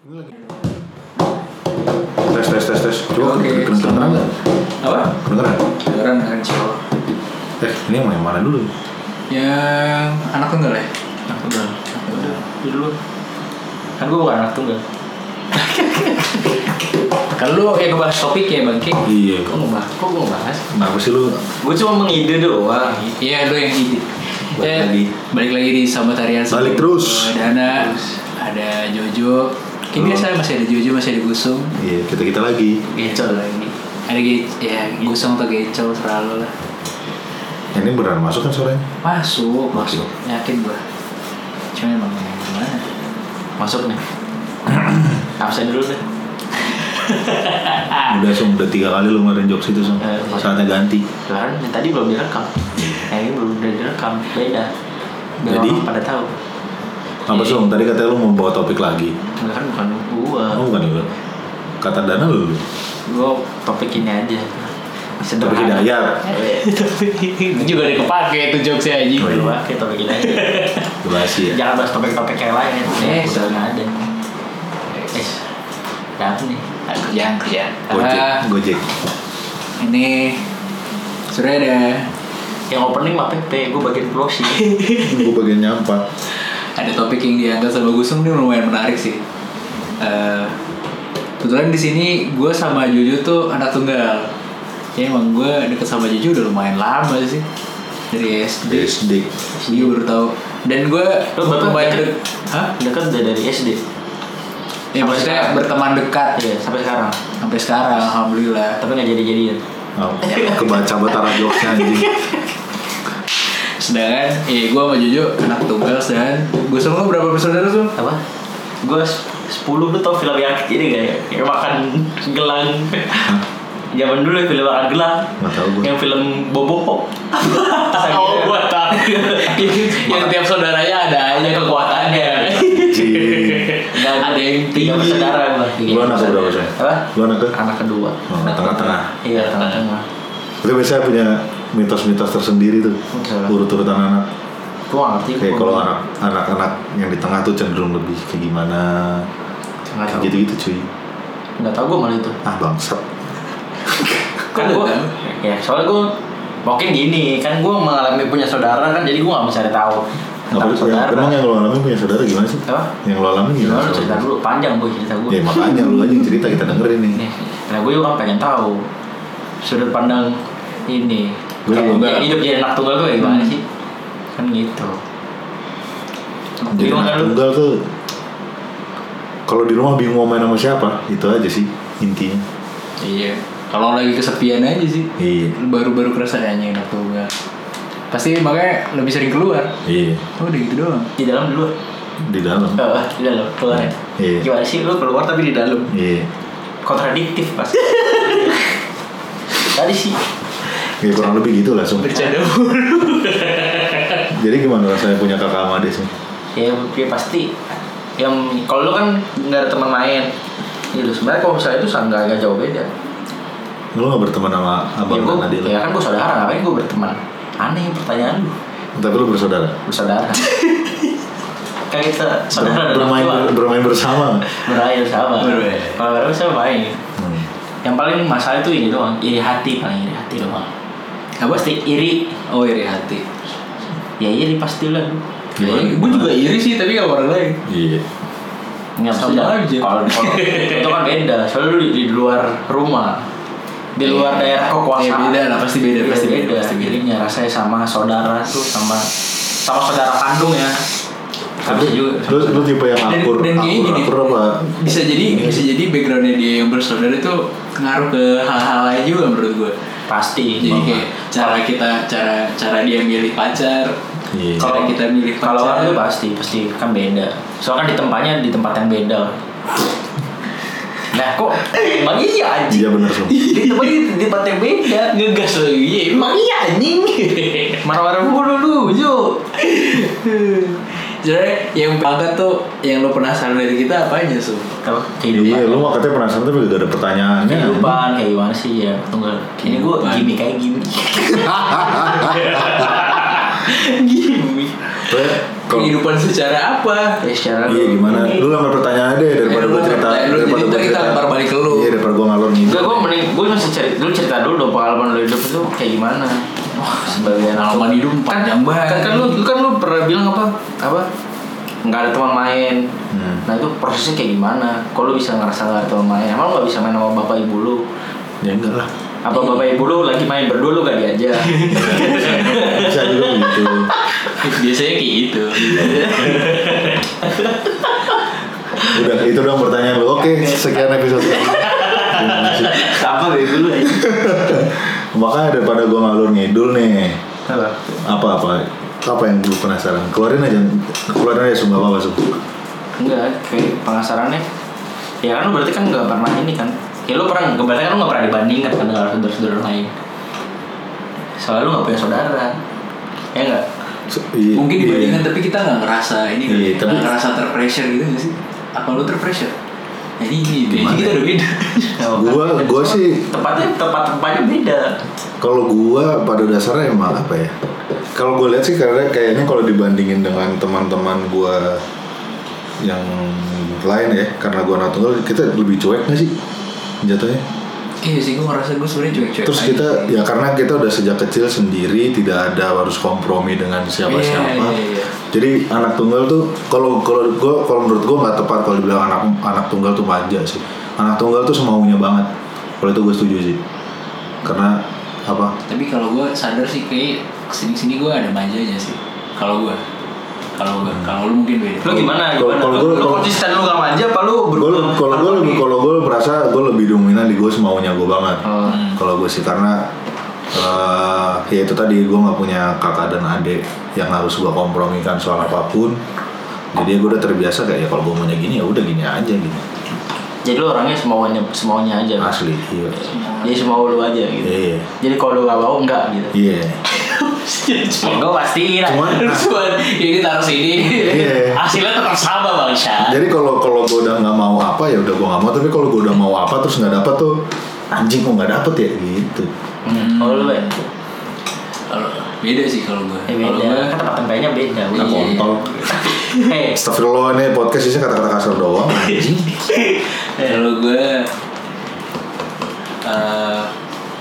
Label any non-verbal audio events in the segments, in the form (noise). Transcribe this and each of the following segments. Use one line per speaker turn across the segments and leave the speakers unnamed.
Ini lagi. Tes tes tes tes. Coba
Oke.
kedengeran kedengeran nggak?
Apa?
Kedengeran.
Dengeran kan cowok.
Eh ini yang mana dulu?
Yang anak tunggal ya?
Anak tunggal. Anak tunggal. Itu dulu. Kan gue bukan anak tunggal.
Kalau (laughs) lu yang ngebahas topik ya bang Ki?
Iya.
Kok ngebahas? Kok gue ngebahas?
Kenapa sih lu?
Gue cuma mengide doang.
Iya lu yang ide.
Balik
Eh,
lagi.
Balik lagi di Sahabat Harian
Balik terus.
Ada Ana, ada Jojo. Kayak biasa masih ada Jojo, masih ada Gusung.
Iya kita kita lagi.
Gecol lagi.
Ada ge ya Gusung atau Gecol selalu lah.
Ini beneran masuk kan suaranya?
Masuk,
Masuk.
Yakin gua. Cuma emang gimana?
Masuk nih. (coughs) Absen dulu deh.
Udah sum, udah tiga kali lu ngeluarin jokes itu sum.
Eh,
Saatnya ganti.
Kan tadi belum direkam. Ini belum udah direkam. Beda. Biar
Jadi?
orang pada tahu.
Apa sum? Tadi katanya lu mau bawa topik lagi.
Enggak kan bukan gua.
Oh bukan itu. Kata Dana lu.
Gua topik ini aja.
Topik hidayat.
Eh,
Itu juga ada kepake itu jokesnya aja.
Oh, iya.
Gua pakai topik ini aja. (laughs)
Basi ya.
Jangan bahas topik-topik yang lain ya.
Eh,
Udah ada. Eh, ada apa nih?
Kerjaan, kerjaan.
Gojek.
Ah,
Gojek.
ini sudah ada
Yang opening mah Pepe, gue bagian closing.
Gue bagian nyampa.
Ada topik yang diangkat sama Gusung ini lumayan menarik sih. Eh, kebetulan di sini gue sama Jojo tuh anak tunggal. Ya emang gue deket sama Jojo udah lumayan lama sih dari SD.
SD.
Iya baru tahu. Dan gue
Lu berapa
lumayan
dekat?
dek, hah?
Dekat udah dari SD.
Ya
Sampai
maksudnya
sekarang.
berteman dekat
Iya, sampai sekarang.
sampai sekarang, alhamdulillah.
Tapi nggak jadi-jadian.
Oh, kebaca betara jokesnya anjing. (laughs)
Sedangkan, iya gue sama Jojo anak tunggal dan gue sama lo berapa bersaudara tuh?
Apa? Gue 10 lu tau film yang ini gak ya? Yang makan gelang. Zaman dulu ya film makan gelang.
Gue.
Yang film Bobo.
Oh, (laughs) gue tahu. yang tiap saudaranya ada aja kekuatannya.
Nggak,
ada yang
tiga
tinggi.
bersaudara gue.
Lu anak berapa sih?
Apa?
Lu anak ke?
Anak kedua.
Oh, tengah-tengah.
Iya, tengah-tengah.
Itu biasanya punya mitos-mitos tersendiri tuh.
Betul.
Urut-urutan anak.
Gue gak ngerti.
Kayak
gua-
kalau anak anak-anak yang di tengah tuh cenderung lebih kayak gimana.
Tahu.
Gitu-gitu cuy.
Nggak tahu gue malah itu.
Ah bangsat. (laughs)
kan
Kok
gue ya soalnya gue mungkin gini kan gue mengalami punya saudara kan jadi gue gak bisa tahu tentang
itu?
saudara
Emang yang lo alami punya saudara gimana sih?
apa
Yang lo alami gimana?
lu cerita dulu panjang gue cerita gue
Ya makanya lu aja yang cerita kita dengerin nih.
nih nah gue juga kan pengen tahu sudut pandang ini Kayak
juga enggak.
hidup jadi anak tunggal tuh gimana sih kan gitu
Jadi anak tunggal tuh kalau di rumah bingung mau main sama siapa, itu aja sih intinya.
Iya. Kalau lagi kesepian aja sih.
Iya.
Baru-baru kerasa nyanyi anak tunggal. Pasti makanya lebih sering keluar.
Iya.
Oh udah gitu doang.
di dalam dulu
Di dalam.
oh, di dalam keluar ya
Iya.
gimana sih lu keluar tapi di dalam
Iya.
kontradiktif pasti (laughs) tadi sih
Ya kurang lebih gitu lah Sum.
Bercanda. (laughs)
Jadi gimana rasanya punya kakak sama adik sih?
ya, ya pasti yang kalau lu kan nggak ada teman main gitu sebenarnya kalau misalnya itu sangat agak jauh beda
Lu gak berteman sama
ya,
abang
gua,
dan adik lu?
ya kan gue saudara ngapain gue berteman aneh pertanyaan lu
Tapi lu bersaudara?
bersaudara (laughs) kan kita saudara dan
bermain,
tua
bermain bersama
Bermain.
kalau berair sama main
hmm.
yang paling masalah itu ini doang iri hati paling iri hati doang
Apa?
pasti iri
Oh iri hati.
ya iri pasti lah
Gimana?
gue juga iri sih tapi gak orang lain.
Iya
Nggak
Sama aja.
Kalau itu kan beda. Soalnya lu di, di luar rumah, di luar
Iya.
daerah kekuasaan.
Iya, beda lah, pasti beda,
Iya,
pasti beda,
beda.
pasti beda.
Jadinya rasanya sama saudara tuh sama sama saudara kandung ya. Tapi juga.
Lu, lu tipe yang
Dan,
akur,
dan kayaknya
akur,
gini,
akur apa?
bisa jadi bisa jadi backgroundnya dia yang bersaudara itu ngaruh ke hal-hal lain juga menurut gue.
Pasti.
Jadi kayak cara kita cara cara dia milih pacar,
Iya.
cara kita milih pacar.
Kalau orang itu pasti pasti kan beda. Soalnya kan di tempatnya di tempat yang beda. Nah kok emang iya anjing
Iya bener Sum
Di tempat di tempat yang beda
ngegas lagi. Iya,
Emang iya anjing Marah-marah mulu lu Jo (laughs)
Jadi yang angkat tuh yang lu penasaran dari kita apa ya, su?
Apa? Kehidupan.
Iya, lu mau katanya penasaran tapi gak ada pertanyaannya.
Kehidupan kayak gimana sih ya? Tunggal. Ini
gua
gini kayak
gini. (laughs) gini.
Kehidupan secara apa?
Ya secara
Iya gimana? Lu lempar pertanyaan deh ya, iya, daripada
gua
cerita daripada gua kita lempar balik ke
lu. Iya daripada gue ngalor gitu.
Enggak gue mending gue masih cerita dulu cerita dulu dong
pengalaman lu hidup itu kayak gimana? Wah, sebagai
hidup panjang banget.
kan, kan lu kan lu pernah bilang apa apa nggak ada teman main
Hmm.
nah itu prosesnya kayak gimana kalau lu bisa ngerasa nggak ada teman main emang lu nggak bisa main sama bapak ibu lu
Ya enggak lah.
apa bapak ibu lu lagi main berdua lu gak diajak (laughs)
Bisa juga gitu.
Biasanya kayak gitu. (laughs)
Udah itu dong pertanyaan lu. Oke, sekian episode (laughs) ini. Terima kasih.
sama bapak lu aja
Makanya daripada gua ngalur ngidul nih.
apa
Apa apa? Apa yang gue penasaran? Keluarin aja. Keluarin aja sumpah apa sumpah.
enggak kayak penasarannya ya kan lu berarti kan nggak pernah ini kan ya lu pernah berarti kan lu nggak pernah dibandingkan kan dengan saudara-saudara lain soalnya lu nggak punya saudara ya enggak
Se- iya,
Mungkin
iya.
dibandingkan tapi kita nggak ngerasa ini kan,
Iya,
nggak
tapi-
ngerasa terpressure gitu nggak sih? Apa lu terpressure? Ini
Gimana
kita udah beda.
Gua- gua sih-
tepatnya tempat tempatnya beda
Kalau gua pada dasarnya emang apa ya? Kalau gue lihat sih karena kayaknya kalau dibandingin dengan teman-teman gua yang lain ya, karena gua anak tunggal kita lebih cuek nggak sih jatuhnya?
Iya sih gue ngerasa gue sebenarnya cuek-cuek.
Terus
aja
kita
sih.
ya karena kita udah sejak kecil sendiri tidak ada harus kompromi dengan siapa-siapa.
Iya, iya, iya.
Jadi anak tunggal tuh kalau kalau gue kalau menurut gue nggak tepat kalau dibilang anak anak tunggal tuh manja sih. Anak tunggal tuh semaunya banget. Kalau itu gue setuju sih. Karena apa?
Tapi kalau gue sadar sih kayak ke sini-sini gue ada manjanya sih. Kalau gue, kalau gue, kalau lu mungkin beda.
lu gimana
Kalau-
gimana
kalau
konsisten lu gak manja apa lu
Gue kalau gue lebih kalau gue merasa gue lebih dominan di gue semaunya gue banget.
Hmm.
Kalau gue sih karena eh ya itu tadi gue nggak punya kakak dan adik yang harus gue kompromikan soal apa pun. Jadi gue udah terbiasa kayak ya kalau gue maunya gini ya udah gini aja gitu.
jadi lu orangnya semaunya semaunya aja
Asli, iya.
jadi semau lu aja gitu
Iya.
jadi kalau lu gak mau enggak gitu
Iya. (laughs)
gue pasti
Cuman (laughs)
Cuman ini taruh sini.
Iya.
Hasilnya tetap sama bang Syah.
jadi kalau kalau gue udah nggak mau apa ya udah gue nggak mau tapi kalau gue udah mau apa terus nggak dapet tuh anjing kok nggak dapet ya gitu.
Hmm. kalau lu ya
Kalau beda sih kalau gue.
Eh,
Kalau
beda
gue
kan tempat tempatnya beda
Iya.
kontol. (laughs)
eh
Astagfirullah ini podcast isinya kata-kata kasar doang. anjing. (laughs)
kalau gue eh,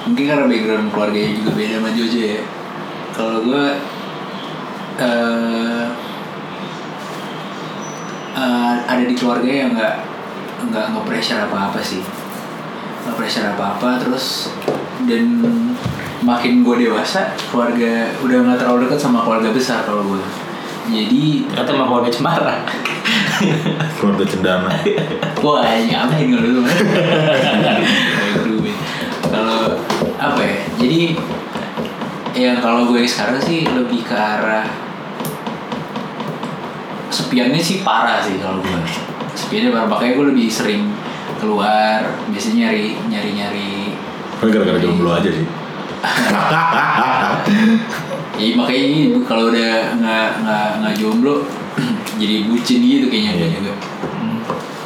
mungkin karena background keluarganya juga beda sama Jojo ya kalau gue eh eh, ada di keluarga yang nggak nggak nggak pressure apa apa sih nggak pressure apa apa terus dan makin gue dewasa keluarga udah nggak terlalu dekat sama keluarga besar kalau gue jadi
kata mah keluarga cemara
Keluarga cendana.
Wah, ngapain kalau dulu? Kalau apa ya? Jadi ya kalau gue sekarang sih lebih ke arah sepiannya sih parah sih kalau gue. Sepiannya parah makanya gue lebih sering keluar, biasanya nyari nyari nyari.
Kan gara-gara jomblo aja sih. (laughs)
Ya makanya ini kalau udah nggak nggak nggak jomblo (clears throat) jadi bucin gitu kayaknya
Iya.
juga.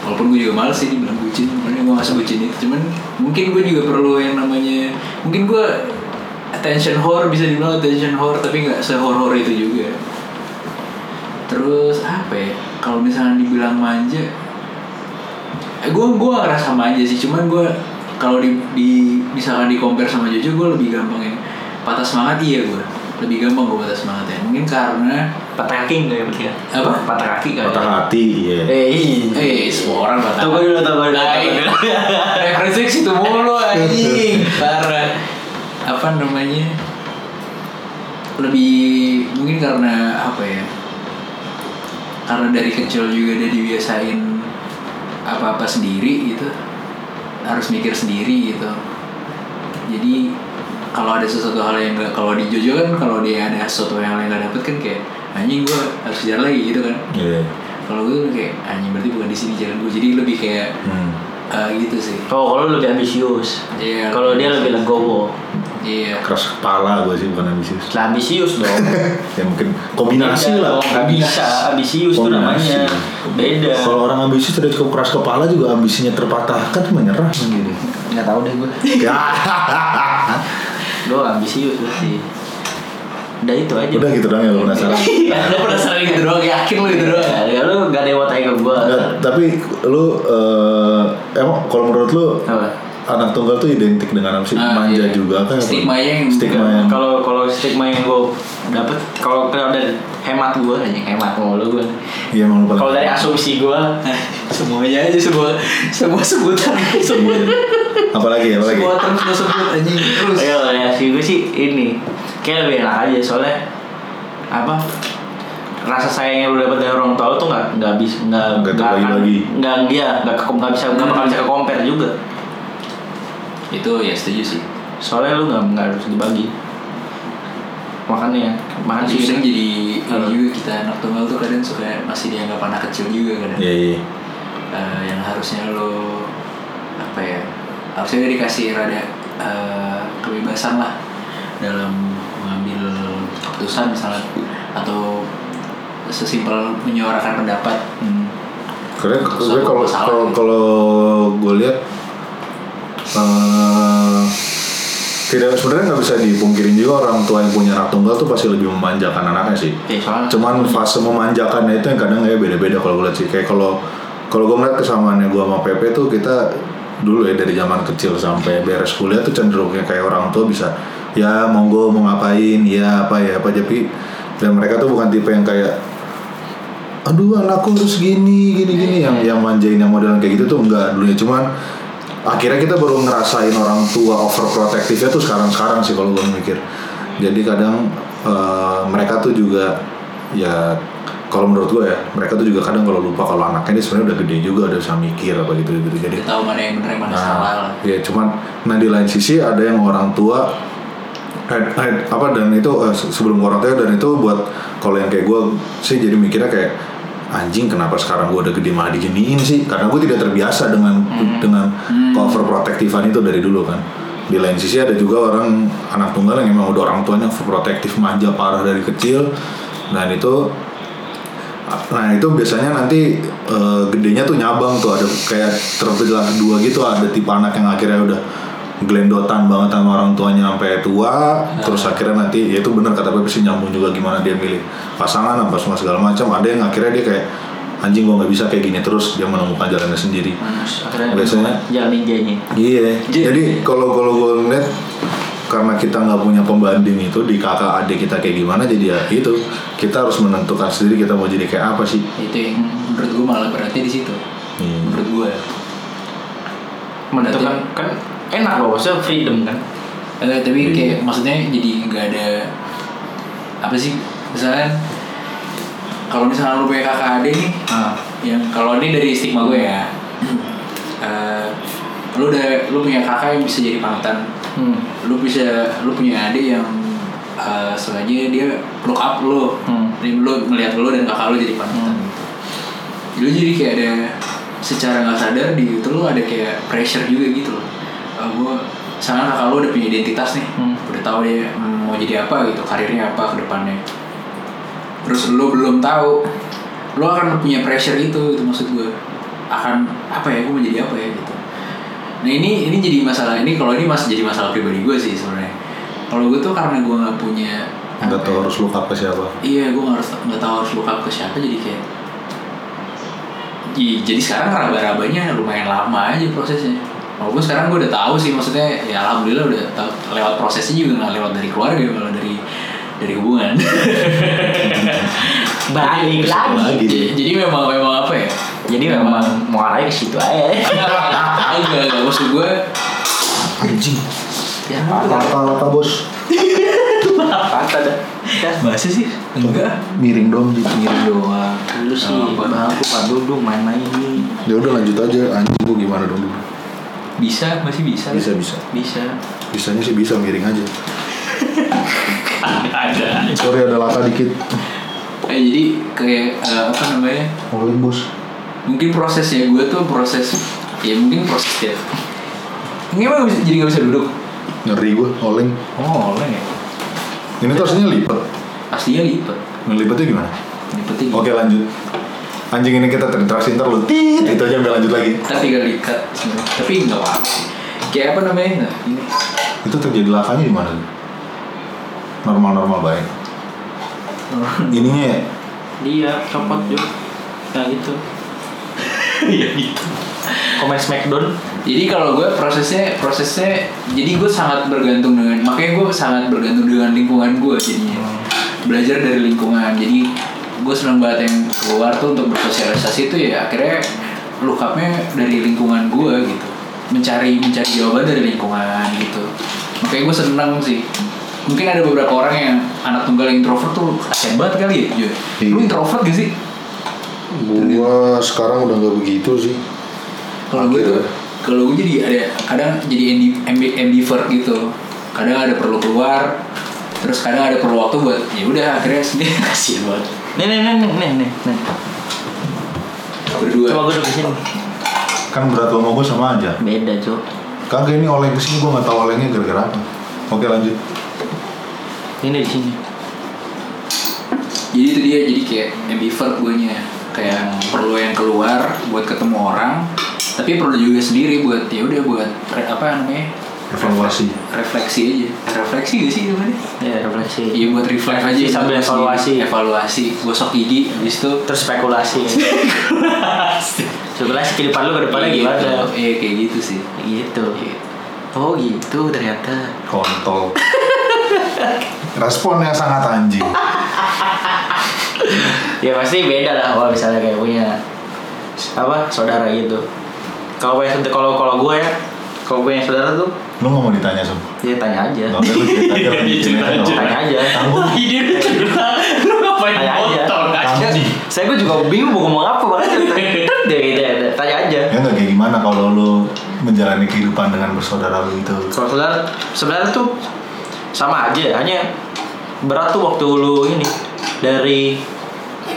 Walaupun gue juga males sih dibilang bucin, makanya gue gak sebucin itu Cuman mungkin gue juga perlu yang namanya Mungkin gue attention whore, bisa dibilang attention whore Tapi gak se-whore itu juga Terus apa ya, kalau misalnya dibilang manja eh, Gue gue ngerasa manja sih, cuman gue kalau di, di misalkan di compare sama Jojo gue lebih gampang ini patah semangat iya gue lebih gampang gue patah semangat ya. Mungkin karena
patah kaki enggak ya berarti ya?
Apa?
Patah kaki kan
Patah hati, iya.
eh iya.
Eh semua orang patah
Tunggu dulu, tunggu dulu, tunggu dulu.
referensi ke situ mulu anjing. (laughs) Parah. Apa namanya? Lebih mungkin karena apa ya? Karena dari kecil juga udah dibiasain apa-apa sendiri gitu harus mikir sendiri gitu jadi kalau ada sesuatu hal yang nggak kalau di Jojo kan kalau dia ada sesuatu yang lain nggak dapet kan kayak anjing gue harus kejar lagi gitu kan
Iya.
kalau gue kayak anjing berarti bukan di sini jalan gue jadi lebih kayak
Hmm.
eh, gitu sih
oh kalau lebih ambisius
Iya.
kalau dia lebih legowo
iya.
Keras kepala gue sih bukan ambisius.
lah ambisius dong. (laughs)
Ya mungkin kombinasi
Beda
lah.
dong, nggak bisa. Ambisius. Tuh namanya. Beda.
Kalau orang ambisius sudah cukup keras kepala juga ambisinya terpatahkan tuh menyerah gini.
nggak tahu deh gue
Ya. (laughs)
gue ambisius berarti udah itu aja.
Udah gitu dong ya lu penasaran. (laughs)
lo penasaran gitu doang yakin lo gitu doang.
Ya, lu gak ada yang mau tanya ke gue
tapi lu eh, emang kalau menurut lu
apa
anak tunggal tuh identik dengan apa sih?
Ah,
manja
iya.
juga kan?
Stigma yang-
stigma yang
Kalau kalau stigma yang gue dapet kalau kalau dari hemat gue aja hemat. Mulu gue.
Iya emang
Kalau dari asumsi gue (laughs)
semuanya aja semua semua sebutan. Semua
apalagi apalagi
semua terus lo sebut anjing. Terus.
Ya asumsi gue sih ini. Kayak lebih enak aja soalnya apa rasa sayang yang lu dapat dari orang tua lu tuh nggak nggak bisa nggak
Nggak
nggak dia nggak ke- nggak bisa nggak bakal bisa ke compare juga
itu ya setuju sih
soalnya lu nggak nggak harus dibagi makanya makanya
Masih
sih
jadi ini juga kita anak tunggal tuh kadang suka masih dianggap anak kecil juga kadang
Iya iya.
Eh, yang harusnya lo apa ya harusnya dikasih rada eh, kebebasan lah dalam mengambil keputusan misalnya atau sesimpel menyuarakan pendapat
Hmm.
Karena kalau
masalah
kalau
gitu.
kalau gue lihat eh, tidak sebenarnya nggak bisa dipungkirin juga orang tua yang punya anak tunggal tuh pasti lebih memanjakan anaknya sih.
Ya, soalnya
Cuman fase memanjakannya itu yang kadang kayak beda-beda kalau gue lihat sih. Kayak kalau kalau gue ngeliat kesamaannya gue sama Pepe tuh kita dulu ya dari zaman kecil sampai beres kuliah tuh cenderungnya kayak orang tua bisa ya monggo mau ngapain ya apa ya apa tapi dan mereka tuh bukan tipe yang kayak aduh anakku harus gini gini gini yang yang manjain yang modelan kayak gitu tuh enggak dulunya cuman akhirnya kita baru ngerasain orang tua overprotective-nya tuh sekarang-sekarang sih kalau gue mikir. Jadi kadang eh, mereka tuh juga ya kalau menurut gue ya mereka tuh juga kadang kalau lupa kalau anaknya ini sebenarnya udah gede juga udah bisa mikir apa gitu gitu. Jadi
tahu mana yang benar mana salah
Nah,
lah
ya cuman nah di lain sisi ada yang orang tua eh, eh, apa dan itu eh, se- sebelum orang tua dan itu buat kalau yang kayak gue sih jadi mikirnya kayak anjing kenapa sekarang gue udah gede malah diginiin sih? Karena gue tidak terbiasa dengan dengan overprotektifan itu dari dulu kan. Di lain sisi ada juga orang anak tunggal yang emang udah orang tuanya overprotektif manja parah dari kecil. Dan itu Nah itu biasanya nanti eh, gedenya tuh nyabang tuh. Ada kayak terbelah dua gitu ada tipe anak yang akhirnya udah gelendotan banget sama orang tuanya sampai tua. Terus akhirnya nanti ya itu benar kata Pepe sih nyambung juga gimana dia milih pasangan apa semua segala macam. Ada yang akhirnya dia kayak anjing gua nggak bisa kayak gini. Terus dia menemukan jalannya sendiri.
Akhirnya
Biasanya-
jalan ninjanya.
Iya.
Jadi-
Jadi kalau kalau gue ngeliat karena kita nggak punya pembanding itu di kakak adik kita kayak gimana jadi ya itu. Kita harus menentukan sendiri kita mau jadi kayak apa sih.
itu yang menurut gue malah berarti di situ.
Hmm.
menurut gue
menentukan kan enak loh maksudnya freedom kan?
Enggak, tapi
Iya.
kayak maksudnya jadi nggak ada apa sih? Misalnya kalau misalnya lu punya kakak adik nih
nah,
yang kalau ini dari stigma gue ya eh, lu udah lu punya kakak yang bisa jadi panutan.
Hmm.
lu bisa lu punya adik yang eh, sengaja dia look up lu.
Hmm.
Jadi lu ngelihat lu dan kakak lu jadi panutan. Lu jadi kayak ada secara nggak sadar di itu lu ada kayak pressure juga gitu loh. uh, gue misalnya kakak lu udah punya identitas nih
Hmm.
udah tahu dia mau jadi apa gitu karirnya apa ke depannya terus lu belum tahu lu akan punya pressure itu itu maksud gue akan apa ya gue mau jadi apa ya gitu nah ini ini jadi masalah ini kalau ini masih jadi masalah pribadi gue sih sebenarnya kalau gue tuh karena gue nggak punya
Nggak tahu
ya,
harus look up ke siapa.
Iya, gue nggak harus nggak tahu harus look up ke siapa jadi kayak. Ih, jadi sekarang raba-rabanya lumayan lama aja prosesnya. Walaupun sekarang gue udah tahu sih maksudnya ya alhamdulillah udah tahu lewat prosesnya juga nggak lewat dari keluarga malah dari dari hubungan. (laughs)
balik lagi
Lagi.
jadi, jadi memang memang apa ya?
jadi memang mau arahnya ke situ aja (laughs)
enggak enggak maksud gue
Anjing.
ya
Lata-lata bos.
kata dah ya
bahasa sih enggak
Miring dong gitu.
miring doang.
lu sih
apa?
bangku pak duduk main-main ini
Ya udah lanjut aja anjing gua gimana dong dulu.
Bisa masih bisa.
Bisa bisa.
bisa
Bisanya sih bisa miring aja. (laughs)
ada.
Sorry ada lata dikit.
Eh, jadi kayak eh, apa namanya?
Olin bos.
mungkin prosesnya gue tuh proses ya mungkin proses ya ini emang bisa, jadi gak bisa duduk
Ngeri gua oleng.
oh oleh ya
Ini tuh aslinya lipat.
pastinya lipet
Ngelipetnya gimana?
lipetnya gitu.
Oke lanjut. Anjing ini kita terinteraksi ntar lu. Tit, Itu aja lanjut lagi.
kita tinggal diikat sebenarnya. tapi nggak apa kayak apa namanya nah, ini.
Itu terjadi lakanya di mana? Normal-normal baik. Ininya ya,
dia copot juga kayak gitu.
Iya gitu.
Komen Smackdown?
Jadi kalau gue prosesnya prosesnya jadi gue sangat bergantung dengan makanya gue sangat bergantung dengan lingkungan gue jadinya. Belajar dari lingkungan. Jadi gue senang banget yang keluar tuh untuk bersosialisasi itu ya akhirnya look up-nya dari lingkungan gue gitu mencari mencari jawaban dari lingkungan gitu makanya gue senang sih mungkin ada beberapa orang yang anak tunggal introvert tuh kasian banget kali ya Joy. lu
Iya.
introvert gak sih
Gua sekarang udah nggak begitu sih.
kalau gue tuh kalau gue jadi ada kadang jadi ambi- ambi- ambivert gitu kadang ada perlu keluar terus kadang ada perlu waktu buat ya udah akhirnya sendiri (laughs) kasihan banget
nih nih nih nih nih nih, nih.
berdua
coba gue duduk di sini
Kan berat lo sama gue sama aja.
beda cok
Kagak ini oleng ke sini gue nggak tahu olengnya gara-gara apa. Oke lanjut.
ini di sini
jadi itu dia jadi kayak ambivert gue nya kayak perlu yang keluar buat ketemu orang tapi perlu juga sendiri buat ya udah buat apa namanya
Evaluasi.
refleksi aja refleksi gak sih namanya
ya refleksi
Iya buat reflect aja
Refleksi sambil evaluasi.
Evaluasi, gosok gigi, habis itu
terus spekulasi (laughs) spekulasi ke depan lu ke depannya
Iya,
gimana
gitu. Iya kayak gitu sih.
gitu oh gitu ternyata
Kontol. (laughs) Responnya sangat anjing.
ya pasti beda lah kalau misalnya kayak punya apa saudara gitu kalau kalau kalau gue ya kalau punya saudara tuh
Lu nggak mau ditanya sob?
ya tanya aja
Nggak usah lu cerita aja (laughs) aja.
tanya aja
Tanggung.
Ide lu cerita, lu ngapain
Tanya aja.
Tanggung.
saya gue juga bingung mau ngomong apa ya tanya aja
Ya nggak kayak gimana kalau lu menjalani kehidupan dengan bersaudara lu itu.
kalau saudara sebenarnya tuh sama aja hanya berat tuh waktu lu ini dari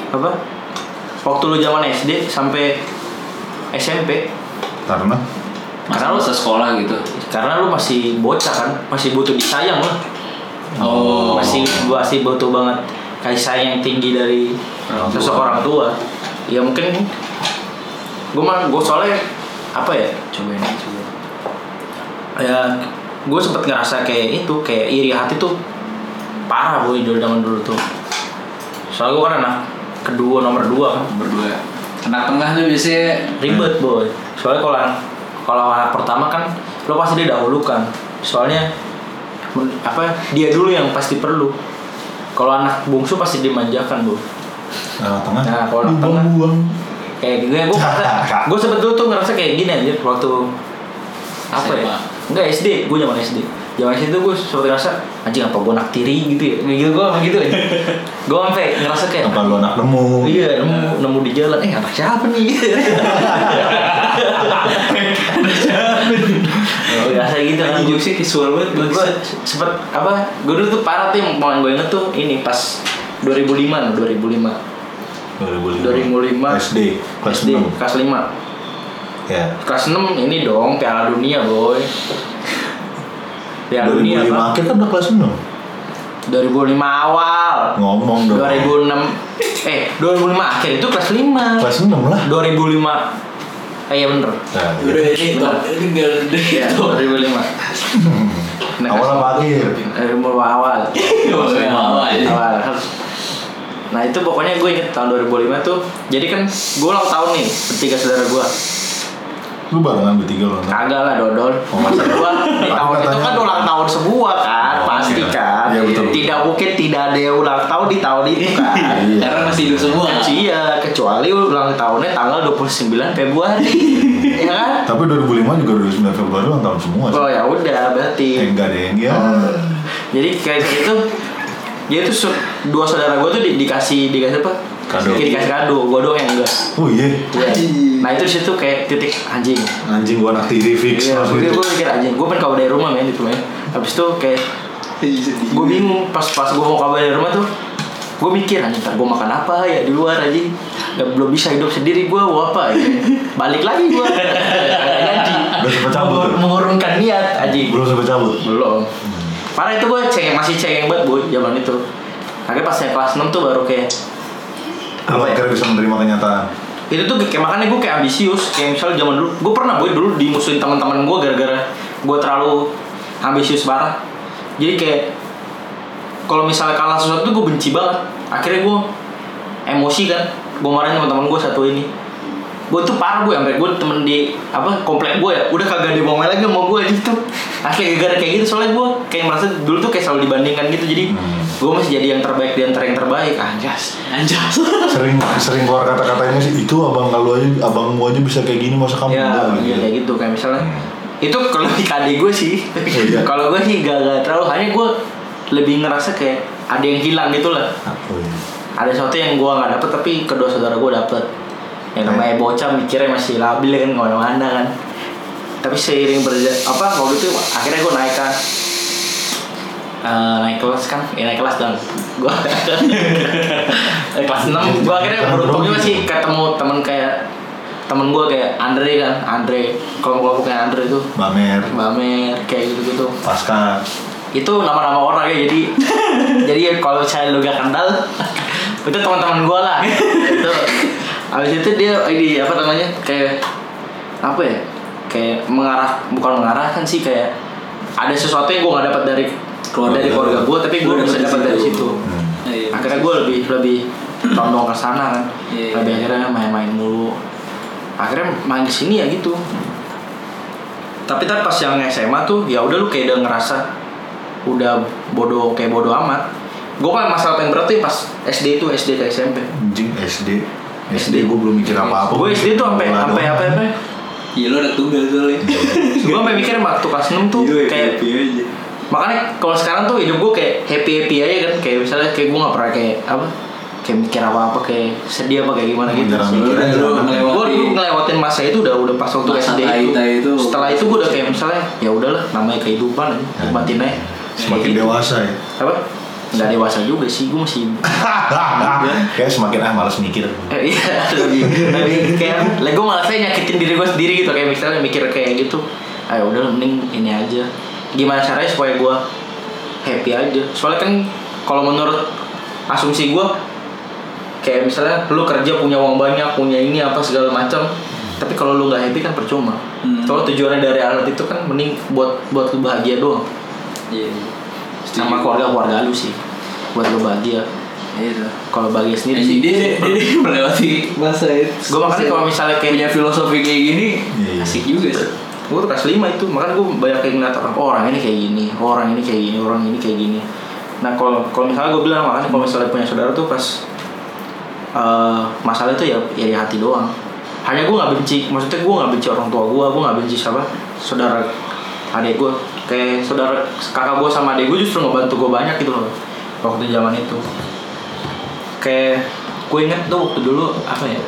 apa waktu lu zaman SD sampai SMP
Karena
Karena lu sekolah gitu.
karena lu masih bocah kan masih butuh disayang lah
Oh.
masih masih butuh banget kasih sayang yang tinggi dari
Orang tua.
sosok orang tua ya mungkin gue mah gue soalnya apa ya coba ini coba ya gue sempet ngerasa kayak itu kayak iri hati tuh parah boy dulu zaman dulu tuh soalnya gue kan anak kedua nomor dua kan
Berdua. Anak tengah tuh biasanya
ribet boy soalnya kalau kalau anak pertama kan lo pasti didahulukan. Soalnya apa dia dulu yang pasti perlu. Kalau anak bungsu pasti dimanjakan bu.
Nah, tengah.
Nah, kalau anak tengah.
buang
kayak gue gue ngerasa gue sempet dulu tuh ngerasa kayak gini aja waktu apa ya? Enggak SD gue zaman SD zaman SD tuh gue sempet ngerasa anjing apa gue naktiri gitu ya? Kayak gitu gue gitu aja gue sampai ngerasa kayak
Apa lu anak nemu?
Iya, nemu nemu di jalan. Eh, anak siapa nih? (laughs) Oh, biasa gitu kan.
Sih visual banget
Gue sempet apa? Gue dulu tuh parah tuh yang paling gue inget tuh ini pas 2005 loh, 2005.
2005.
2005
SD kelas
SD,
6.
kelas 5.
Ya.
Kelas 6 ini dong Piala Dunia, boy. Piala Dunia
2005
apa?
akhir kan udah kelas 6.
2005 awal.
Ngomong dong.
2006 eh 2005 akhir itu kelas 5.
Kelas 6 lah.
2005 Eh iya bener.
Nah,
Udah ini tuh, ini tinggal
Iya, 2005 Nah,
Awal apa akhir?
Eh, mulai awal.
Mulai awal.
Awal Nah itu pokoknya gue inget tahun 2005 tuh. Jadi kan gue ulang tahun nih Bertiga saudara gue
Lu barengan bertiga loh.
Kagak lah dodol
Oh.
Masa gue di tahun itu kan ulang tahun semua kan
Oh,
Pasti
iya.
kan
Iya, betul.
Tidak mungkin tidak ada yang ulang tahun di tahun itu kan (laughs)
Iya.
Karena masih hidup semua.
Iya, kecuali ulang tahunnya tanggal 29 Februari (laughs) Ya kan?
Tapi 2005 juga 29 Februari ulang tahun semua sih.
Oh ya udah berarti
Eh, enggak deh, ya.
jadi kayak gitu dia tuh dua saudara gue tuh di- dikasih dikasih apa?
Kado.
dikasih kado. Gue doang yang enggak.
Oh iya.
Iya. nah itu situ kayak titik anjing.
Anjing gua anak tiri fix
Iya, gue gue mikir anjing. Gue pengen kabur dari rumah men itu men. Habis itu kayak gue bingung pas pas gue mau kabur dari rumah tuh. Gue mikir anjing ntar gue makan apa ya di luar anjing? Gak, belum bisa hidup sendiri gue mau apa ya? Balik lagi gue anjing
Udah sempet cabut tuh?
mengurungkan niat anjing.
Belum sampai cabut.
belum parah itu gue cengeng masih cengeng banget bu zaman itu akhirnya pas saya kelas 6 tuh baru kayak Apa ya?
akhirnya bisa menerima kenyataan.
itu tuh kayak makanya gue kayak ambisius kayak misalnya zaman dulu gue pernah boy dulu dimusuhin teman-teman gue gara-gara gue terlalu ambisius parah jadi kayak kalau misalnya kalah sesuatu gue benci banget akhirnya gue emosi kan gue marahin teman-teman gue satu ini gue tuh parah gue sampai gue temen di apa komplek gue ya udah kagak main lagi sama gue gitu asli gara-gara kayak gitu soalnya gue kayak merasa dulu tuh kayak selalu dibandingkan gitu jadi
Hmm.
gue masih jadi yang terbaik di antara yang terbaik anjas
Anjas.
sering sering keluar kata-katanya sih itu abang kalau aja abang gua aja bisa kayak gini masa kamu
ya
enggak
iya,
gitu.
kayak gitu kayak misalnya itu kalau di adik gue sih
Oh, iya. (laughs)
kalau gue sih gak, gak terlalu hanya gue lebih ngerasa kayak ada yang hilang gitu lah
Oh, iya.
ada sesuatu yang gue nggak dapet tapi kedua saudara gue dapet yang namanya bocah mikirnya masih labil kan ke mana-mana kan. Tapi seiring berjalan apa waktu itu akhirnya gue naik kan Eh, naik kelas kan? (laughs) Ya naik kelas dong. Gue kelas 6 gue akhirnya beruntungnya masih ketemu temen kayak temen gue kayak Andre kan Andre. Kalau kelompok kayak Andre itu.
Bamer
Mbak Mer kayak gitu gitu
Pasca.
Itu nama-nama orang ya jadi (laughs) jadi kalau saya lu gak kenal (laughs) itu teman-teman gue lah. Itu habis itu dia ini apa namanya kayak apa ya kayak mengarah bukan mengarahkan sih kayak ada sesuatu yang gue nggak dapat dari
Keluarga.
dari keluarga gue tapi gue bisa dapat dari
situ.
Hmm.
Iya.
akhirnya gue lebih lebih condong ke sana kan
Iya,
lebih
iya.
akhirnya main-main mulu akhirnya main di sini ya gitu tapi kan pas yang SMA tuh ya udah lu kayak udah ngerasa udah bodoh kayak bodoh amat gue kan masalah paling berat tuh pas SD itu SD ke SMP
anjing SD SD gua belum mikir apa-apa.
Gue SD tuh sampai sampai apa apa?
Iya lo ada tunggal soalnya.
gue sampai mikir waktu kelas 6 tuh
Iya,
kayak
happy aja.
makanya kalau sekarang tuh hidup gue kayak happy happy aja kan. Kayak misalnya kayak gue nggak pernah kayak apa kayak mikir apa apa kayak sedih apa kayak gimana gitu. Gue ngelewatin masa itu udah udah pas waktu
Masa
SD itu.
itu.
setelah itu gue udah kayak misalnya ya udahlah namanya kehidupan aja nikmatin aja.
Semakin dewasa ya.
Apa nggak dewasa juga sih gue masih (laughs)
kayak semakin ah malas mikir.
Eh, iya (laughs) lebih lebih kayak lah gue malah saya nyakitin diri gue sendiri gitu. Kayak misalnya mikir kayak gitu ayo udah mending ini aja. Gimana caranya supaya gue happy aja? Soalnya kan kalau menurut asumsi gue kayak misalnya lu kerja punya uang banyak punya ini apa segala macam tapi kalau lu nggak happy kan percuma.
Hmm.
tujuannya dari alat itu kan mending buat buat lu bahagia doang.
Iya.
Sama keluarga keluarga lu sih buat lu bahagia
Iya.
kalau bahagia sendiri
Jadi
sih
dia, dia, dia (laughs) melewati masa itu.
gue makanya kalau misalnya kayak
punya filosofi kayak gini
Iya, iya.
asik juga sih.
gue tuh kelas 5 itu makanya gue banyak kayak ngeliat orang oh, orang ini kayak gini oh, orang ini kayak gini orang ini kayak gini nah kalau kalau misalnya gue bilang makanya kalau misalnya punya saudara tuh pas eh, masalah itu ya ya di hati doang hanya gue nggak benci maksudnya gue nggak benci orang tua gue gue nggak benci siapa saudara adik gue kayak saudara kakak gue sama adik gue justru ngebantu gue banyak gitu loh waktu zaman itu kayak gue inget tuh waktu dulu apa ya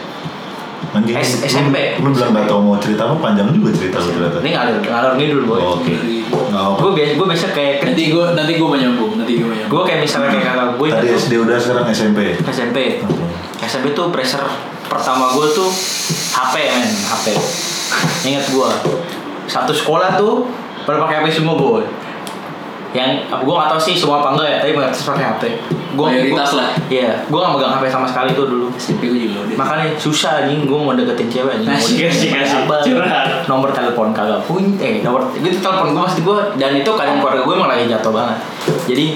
S- SMP.
Lu, bilang gak tau mau cerita apa panjang juga cerita lu ternyata.
ini ngalir ngalir ngidul boy
Oh, Oke.
Gue biasa gue biasa kayak
Nanti gue nanti gue menyambung, nanti gue menyambung.
gue kayak misalnya kayak kakak gue
Tadi SD udah sekarang SMP.
SMP
Oke.
SMP tuh pressure pertama gue tuh HP men HP ingat gue satu sekolah tuh pada pakai HP semua boy yang gue gak tau sih semua apa enggak ya tapi mayoritas pakai HP gue
Mayoritas lah.
iya gue gak megang HP sama sekali tuh dulu.
SMP gue juga
makanya susah anjing gue mau deketin cewek anjing. Mau
Asik,
deketin
asik, asik.
abang.
Curhat.
nomor telepon kagak punya eh nomor gitu telepon gue pasti gue dan itu kadang keluarga gue emang lagi jatuh banget. Jadi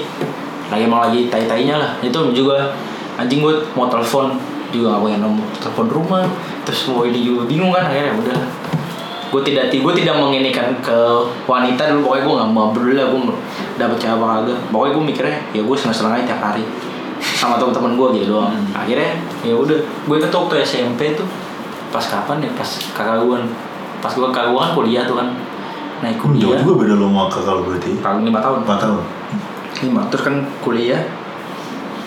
lagi emang lagi tai tainya lah. Itu juga anjing gue mau telepon juga gak punya nomor telepon rumah. Terus mau ini juga bingung kan akhirnya udah gue tidak gue tidak menginikan ke wanita dulu. Pokoknya gue gak mau peduli lah gue dapet cewek apa kagak. Pokoknya gue mikirnya ya gue seneng seneng aja tiap hari. Sama teman-teman gue gitu doang.
Hmm.
akhirnya ya udah. Gue inget waktu SMP tuh pas kapan ya? Pas kakak gue pas gue kakak gue kan kuliah tuh kan. Naik
Hmm, jauh
kuliah.
juga beda lo sama kakak lu berarti.
paling lima tahun.
4 tahun.
lima. Terus kan kuliah.